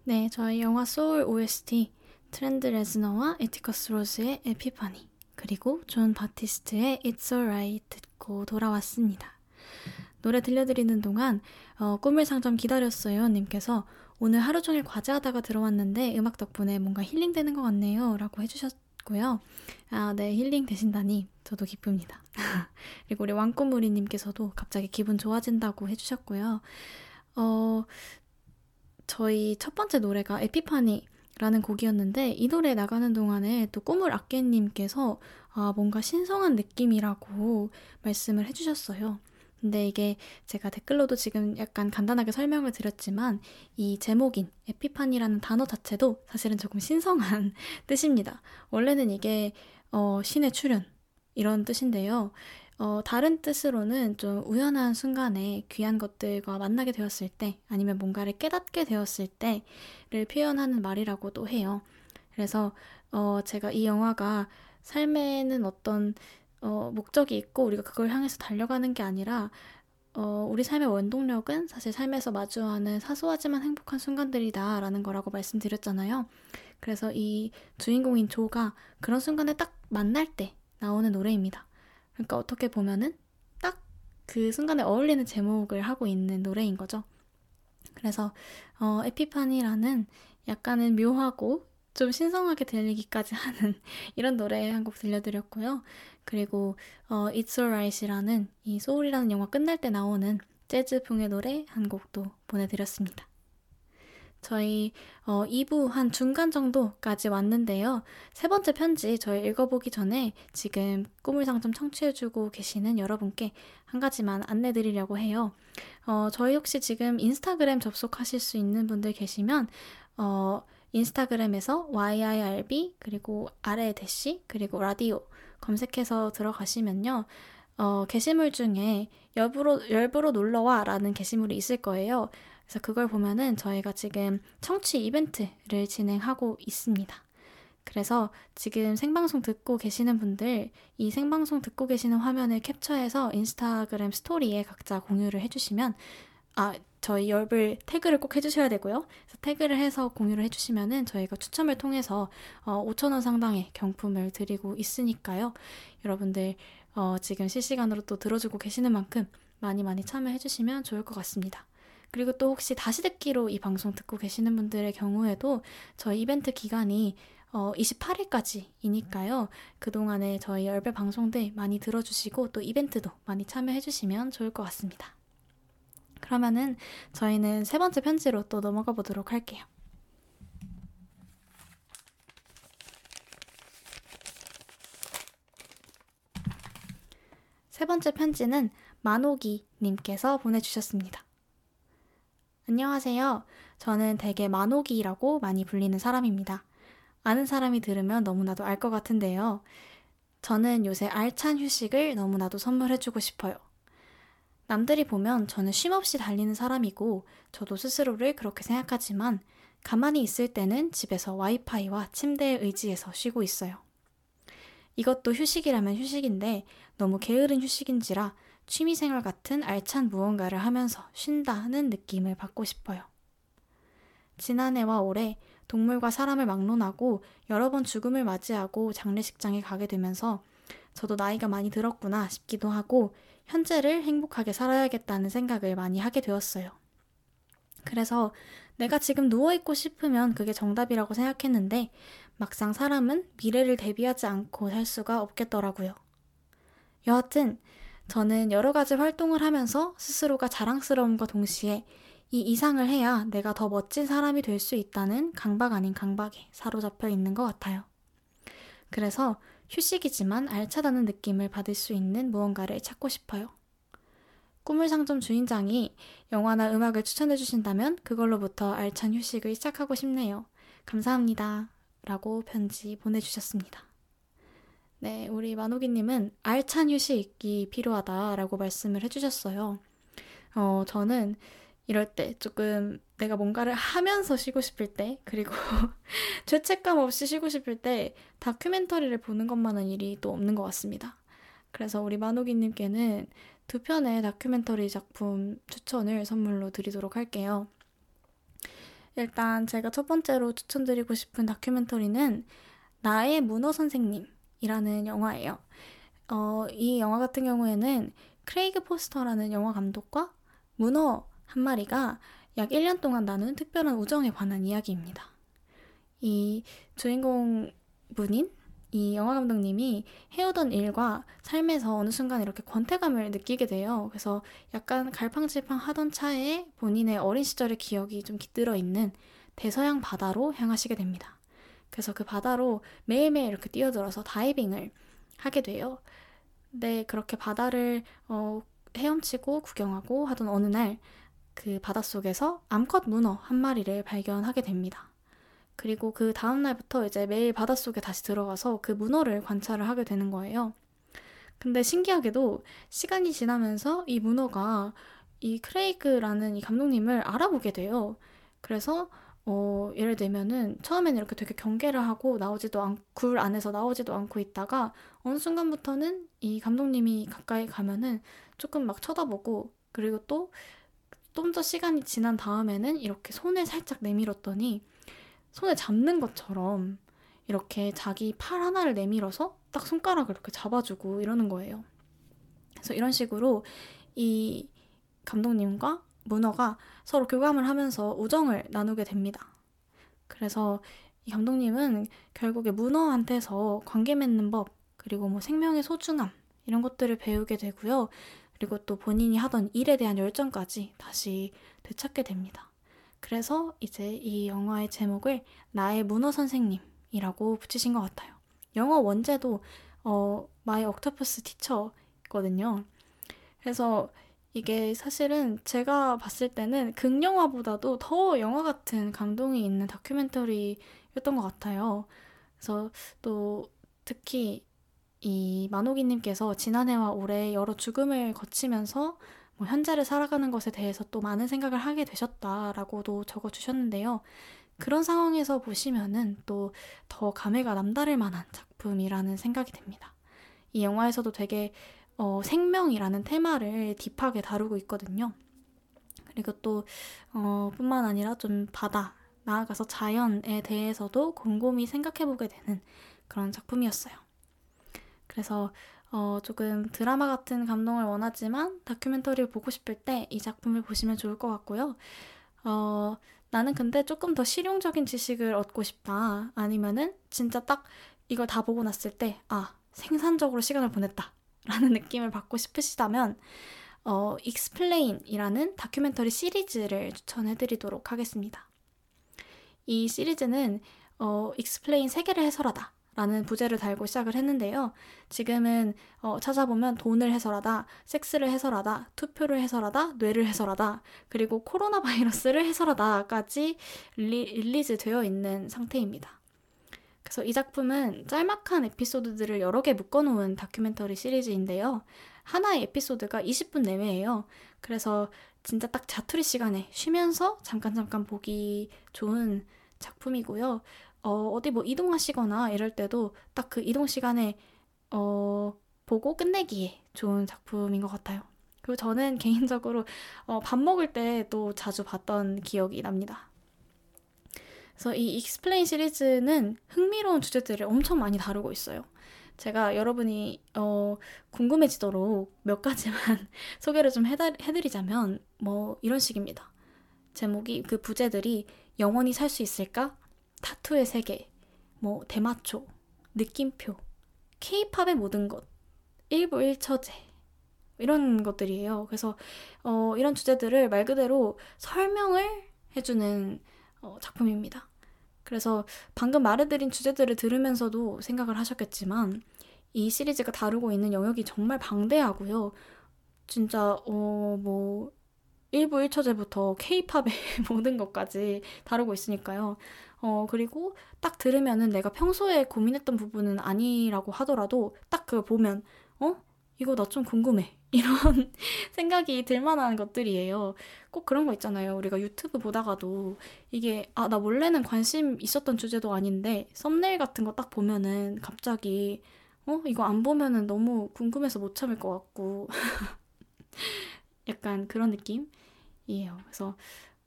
네, 저희 영화 소울 OST 트렌트 레즈너와 애티커스 로스의 Epiphany 그리고 존 바티스트의 It's Alright 듣고 돌아왔습니다. 노래 들려드리는 동안 어, 꿈을 상점 기다렸어요 님께서 오늘 하루 종일 과제하다가 들어왔는데 음악 덕분에 뭔가 힐링되는 것 같네요 라고 해주셨고요. 아, 네, 힐링 되신다니 저도 기쁩니다. 그리고 우리 왕꿈무리님께서도 갑자기 기분 좋아진다고 해주셨고요. 어, 저희 첫 번째 노래가 에피파니 라는 곡이었는데 이 노래 나가는 동안에 또 꿈을 아깨님께서 아, 뭔가 신성한 느낌이라고 말씀을 해주셨어요. 근데 이게 제가 댓글로도 지금 약간 간단하게 설명을 드렸지만 이 제목인 에피판이라는 단어 자체도 사실은 조금 신성한 뜻입니다. 원래는 이게 어, 신의 출현 이런 뜻인데요. 어, 다른 뜻으로는 좀 우연한 순간에 귀한 것들과 만나게 되었을 때 아니면 뭔가를 깨닫게 되었을 때를 표현하는 말이라고도 해요. 그래서 어, 제가 이 영화가 삶에는 어떤 어, 목적이 있고 우리가 그걸 향해서 달려가는 게 아니라 어, 우리 삶의 원동력은 사실 삶에서 마주하는 사소하지만 행복한 순간들이다라는 거라고 말씀드렸잖아요. 그래서 이 주인공인 조가 그런 순간에 딱 만날 때 나오는 노래입니다. 그러니까 어떻게 보면은 딱 그 순간에 어울리는 제목을 하고 있는 노래인 거죠. 그래서 어, 에피파니라는 약간은 묘하고 좀 신성하게 들리기까지 하는 이런 노래 한 곡 들려드렸고요. 그리고 어, It's Alright이라는 이 소울이라는 영화 끝날 때 나오는 재즈풍의 노래 한 곡도 보내드렸습니다. 저희 어, 2부 한 중간 정도까지 왔는데요. 세 번째 편지 저희 읽어보기 전에 지금 꿈을 상점 청취해주고 계시는 여러분께 한 가지만 안내드리려고 해요. 어, 저희 혹시 지금 인스타그램 접속하실 수 있는 분들 계시면 어, 인스타그램에서 YIRB 그리고 아래 대시 그리고 라디오 검색해서 들어가시면요. 어, 게시물 중에 열부로, 열부로 놀러와 라는 게시물이 있을 거예요. 그래서 그걸 보면은 저희가 지금 청취 이벤트를 진행하고 있습니다. 그래서 지금 생방송 듣고 계시는 분들 이 생방송 듣고 계시는 화면을 캡처해서 인스타그램 스토리에 각자 공유를 해주시면 아 저희 열불 태그를 꼭 해주셔야 되고요. 그래서 태그를 해서 공유를 해주시면은 저희가 추첨을 통해서 어, 5천원 상당의 경품을 드리고 있으니까요. 여러분들 어, 지금 실시간으로 또 들어주고 계시는 만큼 많이 많이 참여해주시면 좋을 것 같습니다. 그리고 또 혹시 다시 듣기로 이 방송 듣고 계시는 분들의 경우에도 저희 이벤트 기간이 어, 28일까지이니까요. 그동안에 저희 열배 방송들 많이 들어주시고 또 이벤트도 많이 참여해주시면 좋을 것 같습니다. 그러면은 저희는 세 번째 편지로 또 넘어가 보도록 할게요. 세 번째 편지는 만옥이님께서 보내주셨습니다. 안녕하세요. 저는 되게 만옥이라고 많이 불리는 사람입니다. 아는 사람이 들으면 너무나도 알 것 같은데요. 저는 요새 알찬 휴식을 너무나도 선물해주고 싶어요. 남들이 보면 저는 쉼없이 달리는 사람이고 저도 스스로를 그렇게 생각하지만 가만히 있을 때는 집에서 와이파이와 침대에 의지해서 쉬고 있어요. 이것도 휴식이라면 휴식인데 너무 게으른 휴식인지라 취미생활 같은 알찬 무언가를 하면서 쉰다는 느낌을 받고 싶어요. 지난해와 올해 동물과 사람을 막론하고 여러 번 죽음을 맞이하고 장례식장에 가게 되면서 저도 나이가 많이 들었구나 싶기도 하고 현재를 행복하게 살아야겠다는 생각을 많이 하게 되었어요. 그래서 내가 지금 누워있고 싶으면 그게 정답이라고 생각했는데 막상 사람은 미래를 대비하지 않고 살 수가 없겠더라고요. 여하튼 저는 여러 가지 활동을 하면서 스스로가 자랑스러움과 동시에 이 이상을 해야 내가 더 멋진 사람이 될 수 있다는 강박 아닌 강박에 사로잡혀 있는 것 같아요. 그래서 휴식이지만 알차다는 느낌을 받을 수 있는 무언가를 찾고 싶어요. 꿈을 상점 주인장이 영화나 음악을 추천해 주신다면 그걸로부터 알찬 휴식을 시작하고 싶네요. 감사합니다. 라고 편지 보내주셨습니다. 네, 우리 만호기님은 알찬 휴식이 필요하다라고 말씀을 해주셨어요. 어, 저는 이럴 때 조금 내가 뭔가를 하면서 쉬고 싶을 때, 그리고 죄책감 없이 쉬고 싶을 때 다큐멘터리를 보는 것만한 일이 또 없는 것 같습니다. 그래서 우리 만호기님께는 두 편의 다큐멘터리 작품 추천을 선물로 드리도록 할게요. 일단 제가 첫 번째로 추천드리고 싶은 다큐멘터리는 나의 문어 선생님이라는 영화예요. 어, 이 영화 같은 경우에는 크레이그 포스터라는 영화 감독과 문어 한 마리가 약 1년 동안 나눈 특별한 우정에 관한 이야기입니다. 이 주인공 분인 이 영화 감독님이 해오던 일과 삶에서 어느 순간 이렇게 권태감을 느끼게 돼요. 그래서 약간 갈팡질팡 하던 차에 본인의 어린 시절의 기억이 좀 깃들어 있는 대서양 바다로 향하시게 됩니다. 그래서 그 바다로 매일매일 이렇게 뛰어들어서 다이빙을 하게 돼요. 근데 그렇게 바다를 어, 헤엄치고 구경하고 하던 어느 날 그 바닷속에서 암컷 문어 한 마리를 발견하게 됩니다. 그리고 그 다음날부터 이제 매일 바닷속에 다시 들어가서 그 문어를 관찰을 하게 되는 거예요. 근데 신기하게도 시간이 지나면서 이 문어가 이 크레이그라는 이 감독님을 알아보게 돼요. 그래서 어, 예를 들면은 처음에는 이렇게 되게 경계를 하고 나오지도 않, 굴 안에서 나오지도 않고 있다가 어느 순간부터는 이 감독님이 가까이 가면은 조금 막 쳐다보고 그리고 또 좀 더 시간이 지난 다음에는 이렇게 손을 살짝 내밀었더니 손에 잡는 것처럼 이렇게 자기 팔 하나를 내밀어서 딱 손가락을 이렇게 잡아주고 이러는 거예요. 그래서 이런 식으로 이 감독님과 문어가 서로 교감을 하면서 우정을 나누게 됩니다. 그래서 이 감독님은 결국에 문어한테서 관계 맺는 법, 그리고 뭐 생명의 소중함, 이런 것들을 배우게 되고요. 그리고 또 본인이 하던 일에 대한 열정까지 다시 되찾게 됩니다. 그래서 이제 이 영화의 제목을 나의 문어 선생님이라고 붙이신 것 같아요. 영어 원제도 어, My Octopus Teacher거든요. 그래서 이게 사실은 제가 봤을 때는 극영화보다도 더 영화 같은 감동이 있는 다큐멘터리였던 것 같아요. 그래서 또 특히 이 만옥이님께서 지난해와 올해 여러 죽음을 거치면서 뭐 현재를 살아가는 것에 대해서 또 많은 생각을 하게 되셨다라고도 적어주셨는데요. 그런 상황에서 보시면은 또 더 감회가 남다를 만한 작품이라는 생각이 듭니다. 이 영화에서도 되게 어, 생명이라는 테마를 딥하게 다루고 있거든요. 그리고 또 어, 뿐만 아니라 좀 바다, 나아가서 자연에 대해서도 곰곰이 생각해보게 되는 그런 작품이었어요. 그래서 어, 조금 드라마 같은 감동을 원하지만 다큐멘터리를 보고 싶을 때 이 작품을 보시면 좋을 것 같고요. 어, 나는 근데 조금 더 실용적인 지식을 얻고 싶다. 아니면은 진짜 딱 이걸 다 보고 났을 때, 아, 생산적으로 시간을 보냈다. 라는 느낌을 받고 싶으시다면 어, 익스플레인이라는 다큐멘터리 시리즈를 추천해드리도록 하겠습니다. 이 시리즈는 어, 익스플레인 세계를 해설하다 라는 부제를 달고 시작을 했는데요. 지금은 어, 찾아보면 돈을 해설하다, 섹스를 해설하다, 투표를 해설하다, 뇌를 해설하다, 그리고 코로나 바이러스를 해설하다까지 release 되어 있는 상태입니다. 그래서 이 작품은 짤막한 에피소드들을 여러 개 묶어놓은 다큐멘터리 시리즈인데요. 하나의 에피소드가 20분 내외예요. 그래서 진짜 딱 자투리 시간에 쉬면서 잠깐 잠깐 보기 좋은 작품이고요. 어, 어디 뭐 이동하시거나 이럴 때도 딱 그 이동 시간에 어, 보고 끝내기에 좋은 작품인 것 같아요. 그리고 저는 개인적으로 어, 밥 먹을 때 또 자주 봤던 기억이 납니다. 그래서 이 익스플레인 시리즈는 흥미로운 주제들을 엄청 많이 다루고 있어요. 제가 여러분이 어, 궁금해지도록 몇 가지만 소개를 좀 해드리자면 뭐 이런 식입니다. 제목이 그 부제들이 영원히 살 수 있을까? 타투의 세계, 뭐 대마초, 느낌표, 케이팝의 모든 것, 일부 일처제 이런 것들이에요. 그래서 어, 이런 주제들을 말 그대로 설명을 해주는 어, 작품입니다. 그래서 방금 말해드린 주제들을 들으면서도 생각을 하셨겠지만 이 시리즈가 다루고 있는 영역이 정말 방대하고요. 진짜 어뭐 1부 1처제부터 케이팝의 모든 것까지 다루고 있으니까요. 어 그리고 딱 들으면은 내가 평소에 고민했던 부분은 아니라고 하더라도 딱 그걸 보면 어 이거 나 좀 궁금해. 이런 생각이 들 만한 것들이에요. 꼭 그런 거 있잖아요. 우리가 유튜브 보다가도 이게, 아, 나 원래는 관심 있었던 주제도 아닌데, 썸네일 같은 거 딱 보면은 갑자기, 어? 이거 안 보면은 너무 궁금해서 못 참을 것 같고. 약간 그런 느낌이에요. 그래서,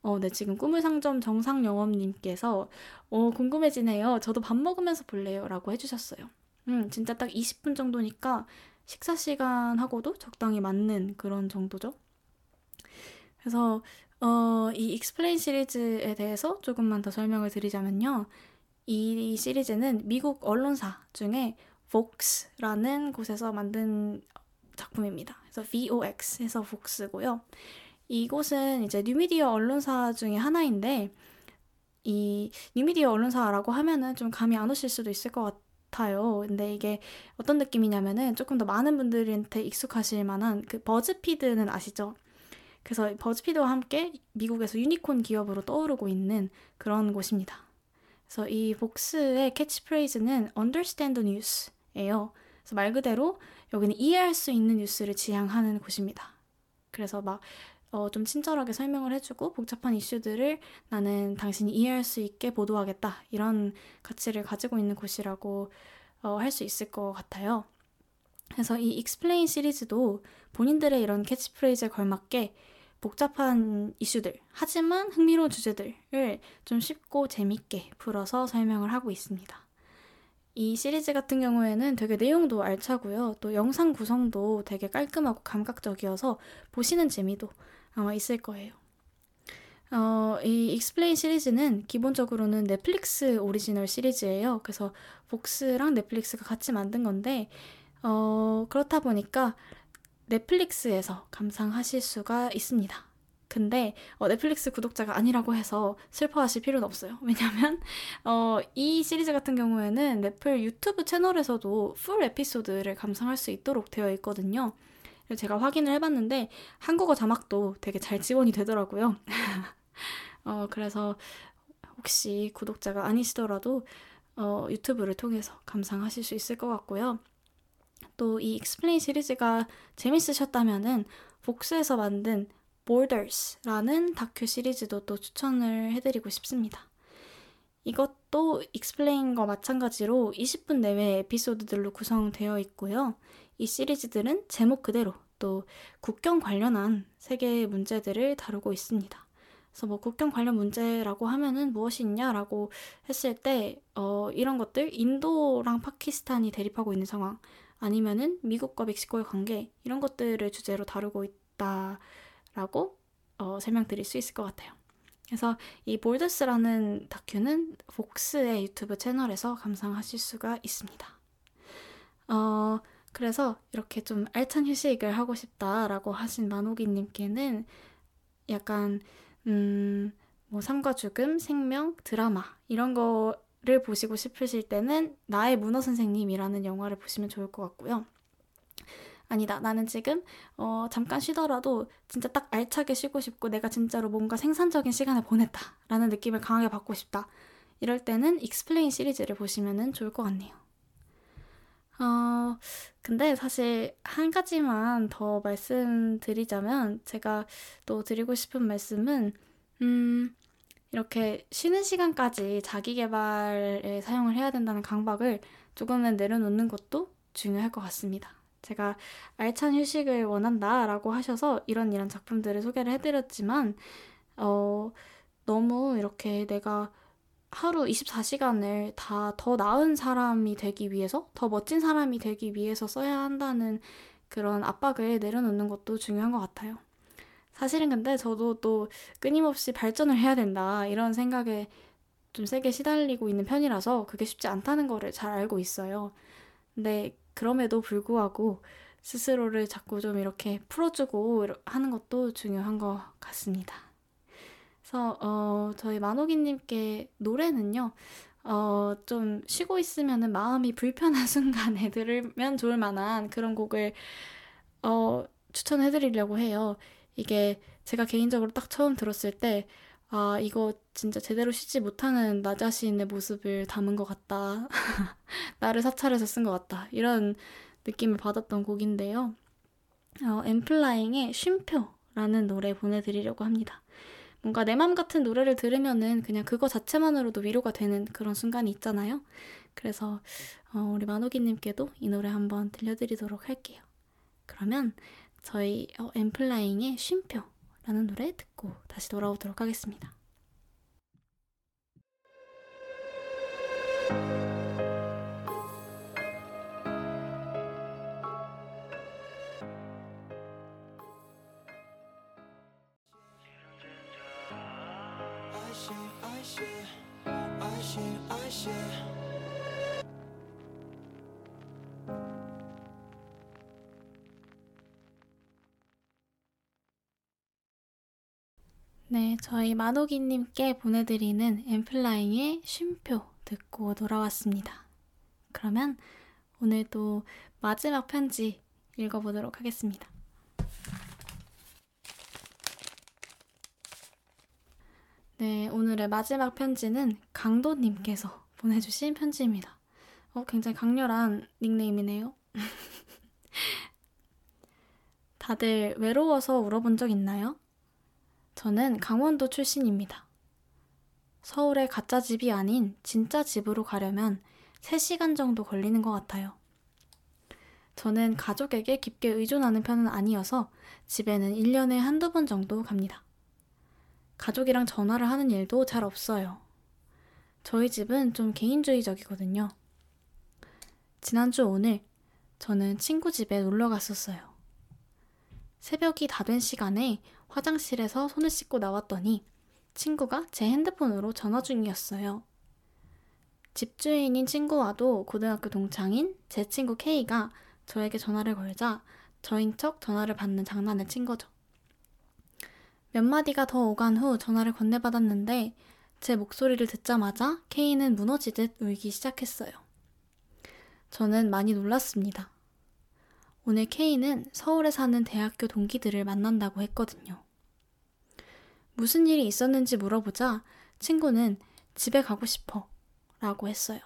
어, 네, 지금 꿈을 상점 정상영업님께서, 어, 궁금해지네요. 저도 밥 먹으면서 볼래요. 라고 해주셨어요. 음, 진짜 딱 20분 정도니까 식사 시간하고도 적당히 맞는 그런 정도죠. 그래서 어, 이 익스플레인 시리즈에 대해서 조금만 더 설명을 드리자면요. 이 시리즈는 미국 언론사 중에 Vox라는 곳에서 만든 작품입니다. 그래서 VOX에서 Vox고요. 이곳은 이제 뉴미디어 언론사 중에 하나인데 이 뉴미디어 언론사라고 하면은 좀 감이 안 오실 수도 있을 것 같아요. 근데 이게 어떤 느낌이냐면은 조금 더 많은 분들한테 익숙하실 만한 그 버즈피드는 아시죠? 그래서 버즈피드와 함께 미국에서 유니콘 기업으로 떠오르고 있는 그런 곳입니다. 그래서 이 Vox의 캐치프레이즈는 understand news예요. 그래서 말 그대로 여기는 이해할 수 있는 뉴스를 지향하는 곳입니다. 그래서 막 어, 좀 친절하게 설명을 해주고 복잡한 이슈들을 나는 당신이 이해할 수 있게 보도하겠다. 이런 가치를 가지고 있는 곳이라고 어, 할 수 있을 것 같아요. 그래서 이 Explain 시리즈도 본인들의 이런 캐치프레이즈에 걸맞게 복잡한 이슈들, 하지만 흥미로운 주제들을 좀 쉽고 재밌게 풀어서 설명을 하고 있습니다. 이 시리즈 같은 경우에는 되게 내용도 알차고요. 또 영상 구성도 되게 깔끔하고 감각적이어서 보시는 재미도 아마 있을 거예요. 어, 이 Explain 시리즈는 기본적으로는 넷플릭스 오리지널 시리즈예요. 그래서 Vox랑 넷플릭스가 같이 만든 건데, 어, 그렇다 보니까 넷플릭스에서 감상하실 수가 있습니다. 근데 어, 넷플릭스 구독자가 아니라고 해서 슬퍼하실 필요는 없어요. 왜냐면 어, 이 시리즈 같은 경우에는 넷플 유튜브 채널에서도 풀 에피소드를 감상할 수 있도록 되어 있거든요. 제가 확인을 해봤는데 한국어 자막도 되게 잘 지원이 되더라고요. 어, 그래서 혹시 구독자가 아니시더라도 어, 유튜브를 통해서 감상하실 수 있을 것 같고요. 또 이 Explain 시리즈가 재밌으셨다면은 Vox에서 만든 Borders라는 다큐 시리즈도 또 추천을 해드리고 싶습니다. 이것도 Explain과 마찬가지로 20분 내외 에피소드들로 구성되어 있고요. 이 시리즈들은 제목 그대로 또 국경 관련한 세계의 문제들을 다루고 있습니다. 그래서 뭐 국경 관련 문제라고 하면은 무엇이 있냐라고 했을 때, 어, 이런 것들, 인도랑 파키스탄이 대립하고 있는 상황, 아니면은 미국과 멕시코의 관계, 이런 것들을 주제로 다루고 있다. 라고 어, 설명드릴 수 있을 것 같아요. 그래서 이 볼더스라는 다큐는 복스의 유튜브 채널에서 감상하실 수가 있습니다. 어, 그래서 이렇게 좀 알찬 휴식을 하고 싶다라고 하신 만호기님께는 약간, 음, 뭐, 삶과 죽음, 생명, 드라마, 이런 거를 보시고 싶으실 때는 나의 문어 선생님이라는 영화를 보시면 좋을 것 같고요. 아니다. 나는 지금 어, 잠깐 쉬더라도 진짜 딱 알차게 쉬고 싶고 내가 진짜로 뭔가 생산적인 시간을 보냈다. 라는 느낌을 강하게 받고 싶다. 이럴 때는 Explain 시리즈를 보시면 좋을 것 같네요. 어, 근데 사실 한 가지만 더 말씀드리자면 제가 또 드리고 싶은 말씀은 음, 이렇게 쉬는 시간까지 자기 개발에 사용을 해야 된다는 강박을 조금은 내려놓는 것도 중요할 것 같습니다. 제가 알찬 휴식을 원한다 라고 하셔서 이런 이런 작품들을 소개를 해드렸지만, 어, 너무 이렇게 내가 하루 24시간을 다 더 나은 사람이 되기 위해서, 더 멋진 사람이 되기 위해서 써야 한다는 그런 압박을 내려놓는 것도 중요한 것 같아요. 사실은 근데 저도 또 끊임없이 발전을 해야 된다, 이런 생각에 좀 세게 시달리고 있는 편이라서 그게 쉽지 않다는 거를 잘 알고 있어요. 근데 그럼에도 불구하고 스스로를 자꾸 좀 이렇게 풀어주고 하는 것도 중요한 것 같습니다. 그래서 어, 저희 만호기님께 노래는요. 어, 좀 쉬고 있으면 마음이 불편한 순간에 들으면 좋을 만한 그런 곡을 어, 추천해드리려고 해요. 이게 제가 개인적으로 딱 처음 들었을 때, 아, 이거 진짜 제대로 쉬지 못하는 나 자신의 모습을 담은 것 같다. 나를 사찰해서 쓴 것 같다. 이런 느낌을 받았던 곡인데요. 어, 엠플라잉의 쉼표라는 노래 보내드리려고 합니다. 뭔가 내 맘 같은 노래를 들으면은 그냥 그거 자체만으로도 위로가 되는 그런 순간이 있잖아요. 그래서 어, 우리 만호기님께도 이 노래 한번 들려드리도록 할게요. 그러면 저희 어, 엠플라잉의 쉼표 라는 노래 듣고 다시 돌아오도록 하겠습니다. 네, 저희 만호기님께 보내드리는 엠플라잉의 쉼표 듣고 돌아왔습니다. 그러면 오늘도 마지막 편지 읽어보도록 하겠습니다. 네, 오늘의 마지막 편지는 강도님께서 보내주신 편지입니다. 어, 굉장히 강렬한 닉네임이네요. 다들 외로워서 울어본 적 있나요? 저는 강원도 출신입니다. 서울의 가짜 집이 아닌 진짜 집으로 가려면 3시간 정도 걸리는 것 같아요. 저는 가족에게 깊게 의존하는 편은 아니어서 집에는 1년에 한두 번 정도 갑니다. 가족이랑 전화를 하는 일도 잘 없어요. 저희 집은 좀 개인주의적이거든요. 지난주 오늘 저는 친구 집에 놀러 갔었어요. 새벽이 다 된 시간에 화장실에서 손을 씻고 나왔더니 친구가 제 핸드폰으로 전화 중이었어요. 집주인인 친구와도 고등학교 동창인 제 친구 K가 저에게 전화를 걸자 저인 척 전화를 받는 장난을 친 거죠. 몇 마디가 더 오간 후 전화를 건네받았는데 제 목소리를 듣자마자 K는 무너지듯 울기 시작했어요. 저는 많이 놀랐습니다. 오늘 K는 서울에 사는 대학교 동기들을 만난다고 했거든요. 무슨 일이 있었는지 물어보자 친구는 집에 가고 싶어 라고 했어요.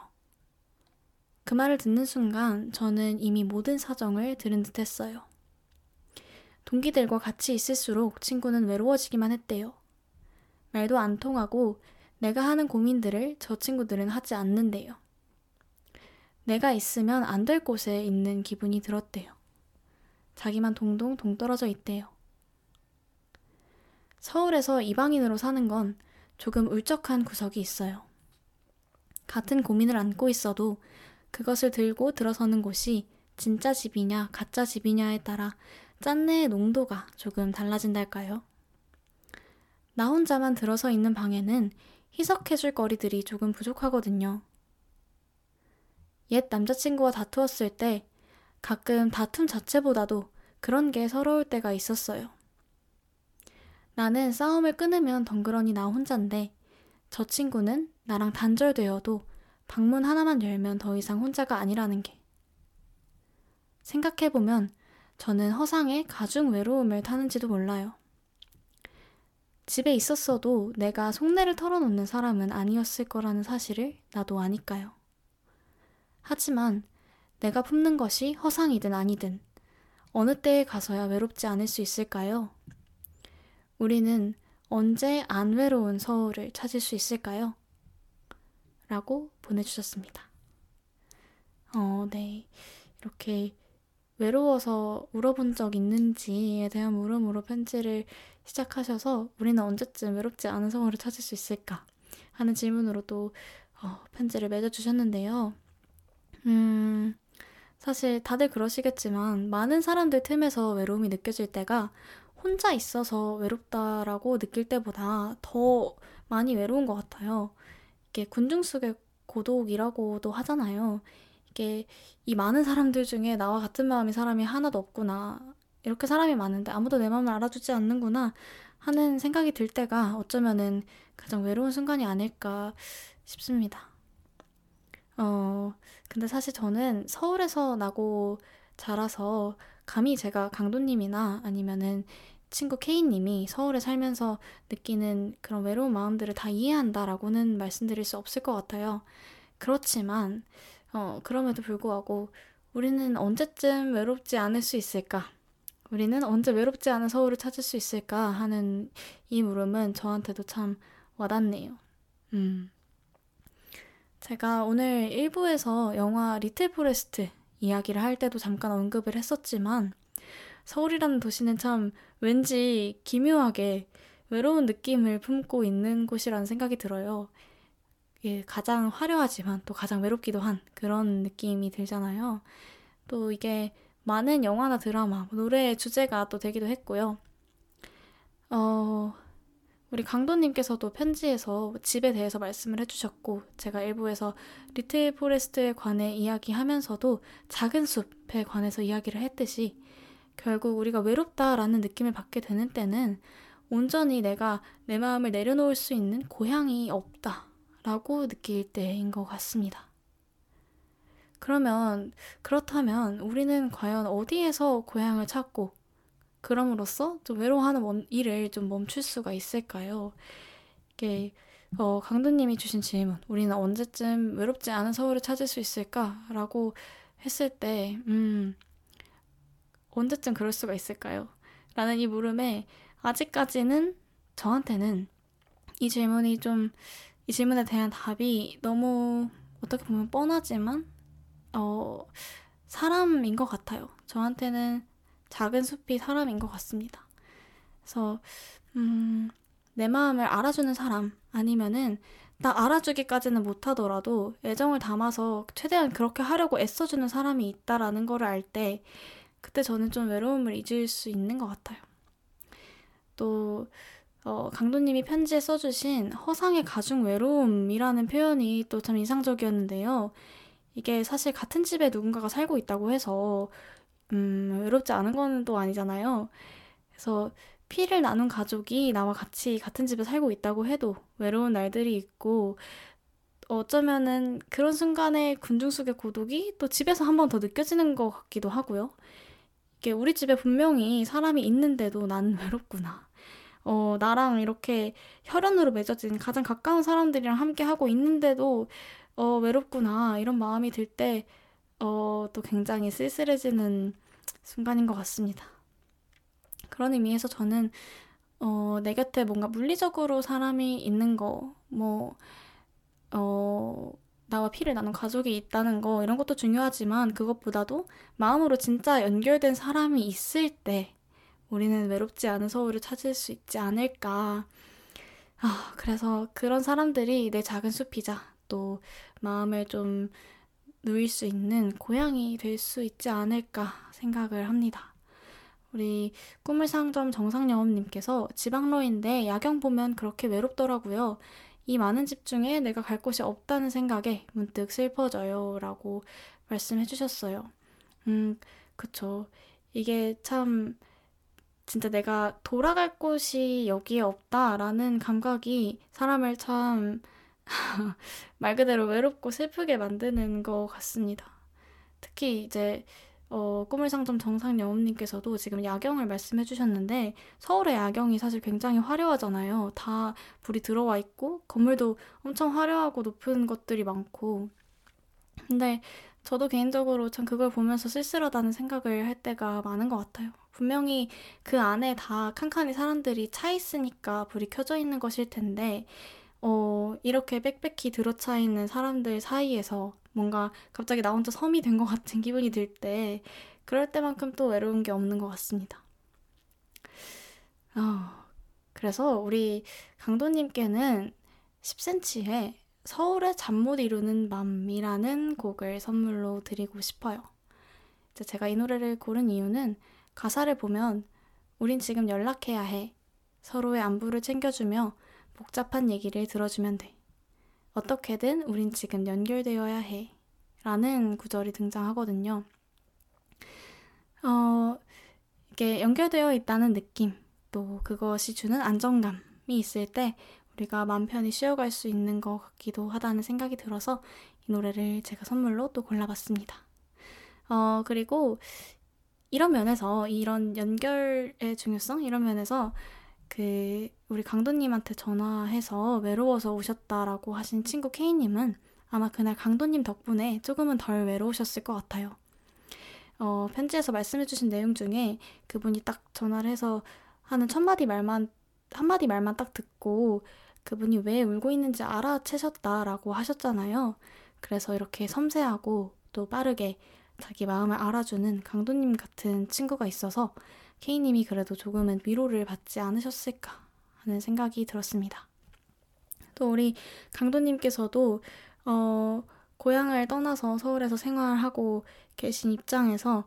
그 말을 듣는 순간 저는 이미 모든 사정을 들은 듯 했어요. 동기들과 같이 있을수록 친구는 외로워지기만 했대요. 말도 안 통하고 내가 하는 고민들을 저 친구들은 하지 않는데요. 내가 있으면 안 될 곳에 있는 기분이 들었대요. 자기만 동동 동떨어져 있대요. 서울에서 이방인으로 사는 건 조금 울적한 구석이 있어요. 같은 고민을 안고 있어도 그것을 들고 들어서는 곳이 진짜 집이냐 가짜 집이냐에 따라 짠내의 농도가 조금 달라진달까요? 나 혼자만 들어서 있는 방에는 희석해줄 거리들이 조금 부족하거든요. 옛 남자친구와 다투었을 때 가끔 다툼 자체보다도 그런 게 서러울 때가 있었어요. 나는 싸움을 끊으면 덩그러니 나 혼잔데 저 친구는 나랑 단절되어도 방문 하나만 열면 더 이상 혼자가 아니라는 게. 생각해보면 저는 허상의 가중 외로움을 타는지도 몰라요. 집에 있었어도 내가 속내를 털어놓는 사람은 아니었을 거라는 사실을 나도 아니까요. 하지만 내가 품는 것이 허상이든 아니든 어느 때에 가서야 외롭지 않을 수 있을까요? 우리는 언제 안 외로운 서울을 찾을 수 있을까요? 라고 보내주셨습니다. 어, 네. 이렇게 외로워서 울어본 적 있는지에 대한 물음으로 편지를 시작하셔서 우리는 언제쯤 외롭지 않은 서울을 찾을 수 있을까 하는 질문으로 또 어, 편지를 맺어주셨는데요. 음, 사실 다들 그러시겠지만 많은 사람들 틈에서 외로움이 느껴질 때가 혼자 있어서 외롭다라고 느낄 때보다 더 많이 외로운 것 같아요. 이게 군중 속의 고독이라고도 하잖아요. 이게 이 많은 사람들 중에 나와 같은 마음이 사람이 하나도 없구나. 이렇게 사람이 많은데 아무도 내 마음을 알아주지 않는구나 하는 생각이 들 때가 어쩌면은 가장 외로운 순간이 아닐까 싶습니다. 어, 근데 사실 저는 서울에서 나고 자라서 감히 제가 강도님이나 아니면은 친구 K님이 서울에 살면서 느끼는 그런 외로운 마음들을 다 이해한다라고는 말씀드릴 수 없을 것 같아요. 그렇지만, 어, 그럼에도 불구하고 우리는 언제쯤 외롭지 않을 수 있을까? 우리는 언제 외롭지 않은 서울을 찾을 수 있을까? 하는 이 물음은 저한테도 참 와닿네요. 음. 제가 오늘 1부에서 영화 Little Forest 이야기를 할 때도 잠깐 언급을 했었지만 서울이라는 도시는 참 왠지 기묘하게 외로운 느낌을 품고 있는 곳이라는 생각이 들어요. 예, 가장 화려하지만 또 가장 외롭기도 한 그런 느낌이 들잖아요. 또 이게 많은 영화나 드라마, 노래의 주제가 또 되기도 했고요. 어, 우리 강도님께서도 편지에서 집에 대해서 말씀을 해주셨고, 제가 1부에서 Little Forest에 관해 이야기하면서도 작은 숲에 관해서 이야기를 했듯이, 결국 우리가 외롭다라는 느낌을 받게 되는 때는 온전히 내가 내 마음을 내려놓을 수 있는 고향이 없다 라고 느낄 때인 것 같습니다. 그러면, 그렇다면 우리는 과연 어디에서 고향을 찾고 그럼으로써 좀 외로워하는 일을 좀 멈출 수가 있을까요? 이게 어, 강도님이 주신 질문, 우리는 언제쯤 외롭지 않은 서울을 찾을 수 있을까 라고 했을 때, 음, 언제쯤 그럴 수가 있을까요? 라는 이 물음에 아직까지는 저한테는 이 질문이 좀, 이 질문에 대한 답이 너무 어떻게 보면 뻔하지만, 어, 사람인 것 같아요. 저한테는 작은 숲이 사람인 것 같습니다. 그래서, 음, 내 마음을 알아주는 사람, 아니면은 나 알아주기까지는 못하더라도 애정을 담아서 최대한 그렇게 하려고 애써주는 사람이 있다라는 거를 알 때 그때 저는 좀 외로움을 잊을 수 있는 것 같아요. 또 어, 강도님이 편지에 써주신 허상의 가중 외로움이라는 표현이 또 참 인상적이었는데요. 이게 사실 같은 집에 누군가가 살고 있다고 해서 음, 외롭지 않은 거는 또 아니잖아요. 그래서 피를 나눈 가족이 나와 같이 같은 집에 살고 있다고 해도 외로운 날들이 있고 어쩌면은 그런 순간에 군중숙의 고독이 또 집에서 한 번 더 느껴지는 것 같기도 하고요. 이게 우리 집에 분명히 사람이 있는데도 난 외롭구나. 어, 나랑 이렇게 혈연으로 맺어진 가장 가까운 사람들이랑 함께 하고 있는데도 어, 외롭구나. 이런 마음이 들 때, 어, 또 굉장히 쓸쓸해지는 순간인 것 같습니다. 그런 의미에서 저는, 어, 내 곁에 뭔가 물리적으로 사람이 있는 거, 뭐, 어, 나와 피를 나눈 가족이 있다는 거, 이런 것도 중요하지만 그것보다도 마음으로 진짜 연결된 사람이 있을 때 우리는 외롭지 않은 서울을 찾을 수 있지 않을까. 아, 그래서 그런 사람들이 내 작은 숲이자 또 마음을 좀 누일 수 있는 고향이 될 수 있지 않을까 생각을 합니다. 우리 꿈을 상점 정상영업님께서 지방로인데 야경 보면 그렇게 외롭더라고요. 이 많은 집 중에 내가 갈 곳이 없다는 생각에 문득 슬퍼져요. 라고 말씀해 주셨어요. 음, 그쵸. 이게 참, 진짜 내가 돌아갈 곳이 여기에 없다라는 감각이 사람을 참 말 그대로 외롭고 슬프게 만드는 것 같습니다. 특히 이제 어, 꿈을 상점 정상 여음님께서도 지금 야경을 말씀해 주셨는데 서울의 야경이 사실 굉장히 화려하잖아요. 다 불이 들어와 있고 건물도 엄청 화려하고 높은 것들이 많고 근데 저도 개인적으로 참 그걸 보면서 쓸쓸하다는 생각을 할 때가 많은 것 같아요. 분명히 그 안에 다 칸칸이 사람들이 차 있으니까 불이 켜져 있는 것일 텐데 어, 이렇게 빽빽히 들어차 있는 사람들 사이에서 뭔가 갑자기 나 혼자 섬이 된 것 같은 기분이 들 때, 그럴 때만큼 또 외로운 게 없는 것 같습니다. 어, 그래서 우리 강도님께는 10cm의 서울의 잠 못 이루는 맘이라는 곡을 선물로 드리고 싶어요. 제가 이 노래를 고른 이유는 가사를 보면 우린 지금 연락해야 해. 서로의 안부를 챙겨주며 복잡한 얘기를 들어주면 돼. 어떻게든 우린 지금 연결되어야 해. 라는 구절이 등장하거든요. 어, 이게 연결되어 있다는 느낌, 또 그것이 주는 안정감이 있을 때 우리가 마음 편히 쉬어갈 수 있는 것 같기도 하다는 생각이 들어서 이 노래를 제가 선물로 또 골라봤습니다. 어, 그리고 이런 면에서, 이런 연결의 중요성? 이런 면에서 그 우리 강도님한테 전화해서 외로워서 오셨다라고 하신 친구 K님은 아마 그날 강도님 덕분에 조금은 덜 외로우셨을 것 같아요. 어, 편지에서 말씀해주신 내용 중에 그분이 딱 전화를 해서 하는 첫 마디 말만, 한 마디 말만 딱 듣고 그분이 왜 울고 있는지 알아채셨다라고 하셨잖아요. 그래서 이렇게 섬세하고 또 빠르게 자기 마음을 알아주는 강도님 같은 친구가 있어서 K님이 그래도 조금은 위로를 받지 않으셨을까 하는 생각이 들었습니다. 또 우리 강도님께서도 어, 고향을 떠나서 서울에서 생활하고 계신 입장에서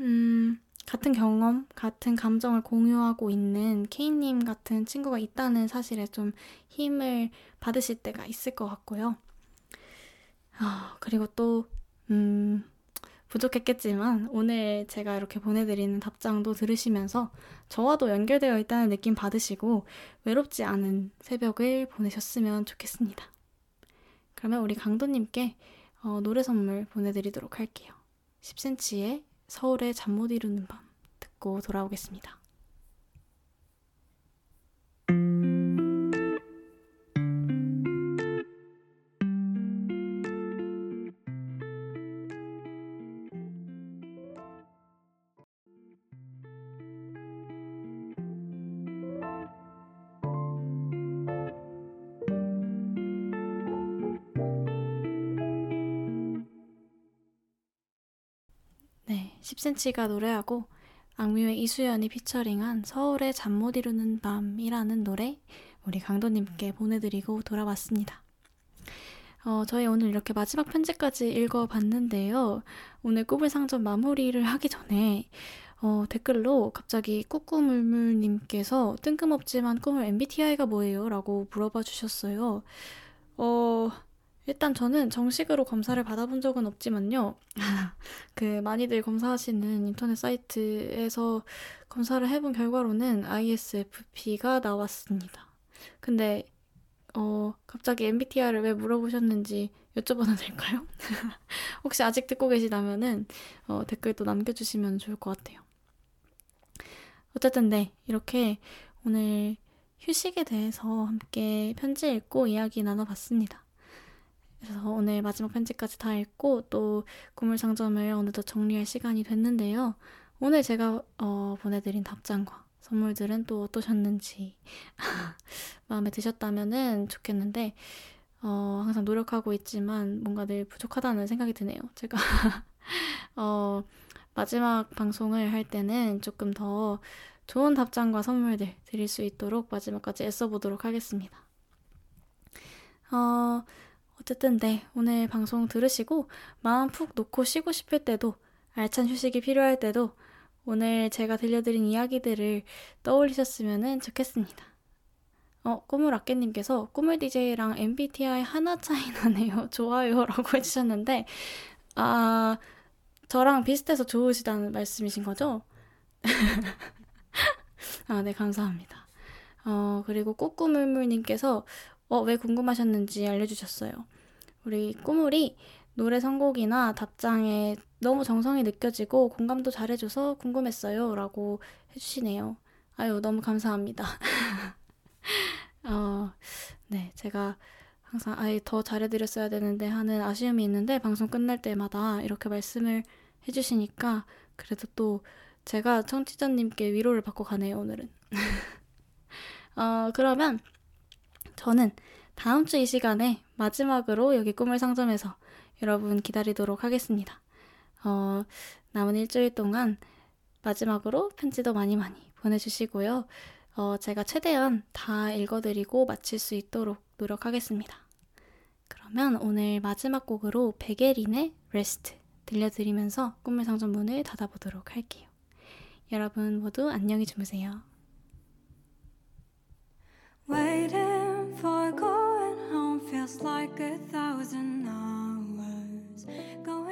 음, 같은 경험, 같은 감정을 공유하고 있는 K님 같은 친구가 있다는 사실에 좀 힘을 받으실 때가 있을 것 같고요. 아, 그리고 또, 음, 부족했겠지만 오늘 제가 이렇게 보내드리는 답장도 들으시면서 저와도 연결되어 있다는 느낌 받으시고 외롭지 않은 새벽을 보내셨으면 좋겠습니다. 그러면 우리 강도님께 어, 노래 선물 보내드리도록 할게요. 10cm의 서울의 잠 못 이루는 밤 듣고 돌아오겠습니다. 네, 10cm가 노래하고 악뮤의 이수연이 피처링한 서울의 잠 못 이루는 밤이라는 노래 우리 강도님께 보내드리고 돌아왔습니다. 어, 저희 오늘 이렇게 마지막 편지까지 읽어봤는데요. 오늘 꿈을 상점 마무리를 하기 전에 어, 댓글로 갑자기 꾸꾸물물님께서 뜬금없지만 꿈을 MBTI가 뭐예요? 라고 물어봐 주셨어요. 어, 일단 저는 정식으로 검사를 받아본 적은 없지만요. 그 많이들 검사하시는 인터넷 사이트에서 검사를 해본 결과로는 ISFP가 나왔습니다. 근데 어, 갑자기 MBTI를 왜 물어보셨는지 여쭤봐도 될까요? 혹시 아직 듣고 계시다면은 어, 댓글도 남겨주시면 좋을 것 같아요. 어쨌든 네, 이렇게 오늘 휴식에 대해서 함께 편지 읽고 이야기 나눠봤습니다. 그래서 오늘 마지막 편지까지 다 읽고 또 구물상점을 어느덧 정리할 시간이 됐는데요. 오늘 제가 어, 보내드린 답장과 선물들은 또 어떠셨는지 마음에 드셨다면 좋겠는데 어, 항상 노력하고 있지만 뭔가 늘 부족하다는 생각이 드네요. 제가 어, 마지막 방송을 할 때는 조금 더 좋은 답장과 선물들 드릴 수 있도록 마지막까지 애써보도록 하겠습니다. 어, 어쨌든 네, 오늘 방송 들으시고 마음 푹 놓고 쉬고 싶을 때도 알찬 휴식이 필요할 때도 오늘 제가 들려드린 이야기들을 떠올리셨으면 좋겠습니다. 어, 꾸물아깨님께서 꾸물 DJ랑 MBTI 하나 차이 나네요. 좋아요. 라고 해주셨는데, 아, 저랑 비슷해서 좋으시다는 말씀이신 거죠? 아, 네, 감사합니다. 어, 그리고 꼬꾸물물님께서 어, 왜 궁금하셨는지 알려주셨어요. 우리 꾸물이 노래 선곡이나 답장에 너무 정성이 느껴지고 공감도 잘해줘서 궁금했어요. 라고 해주시네요. 아유, 너무 감사합니다. 어, 네, 제가 항상 아예 더 잘해드렸어야 되는데 하는 아쉬움이 있는데 방송 끝날 때마다 이렇게 말씀을 해주시니까 그래도 또 제가 청취자님께 위로를 받고 가네요, 오늘은. 어, 그러면 저는 다음 주 이 시간에 마지막으로 여기 꿈을 상점에서 여러분 기다리도록 하겠습니다. 어, 남은 일주일 동안 마지막으로 편지도 많이 많이 보내주시고요. 어, 제가 최대한 다 읽어드리고 마칠 수 있도록 노력하겠습니다. 그러면 오늘 마지막 곡으로 베게린의 레스트 들려드리면서 꿈을 상점 문을 닫아보도록 할게요. 여러분 모두 안녕히 주무세요. Feels like a thousand hours. Going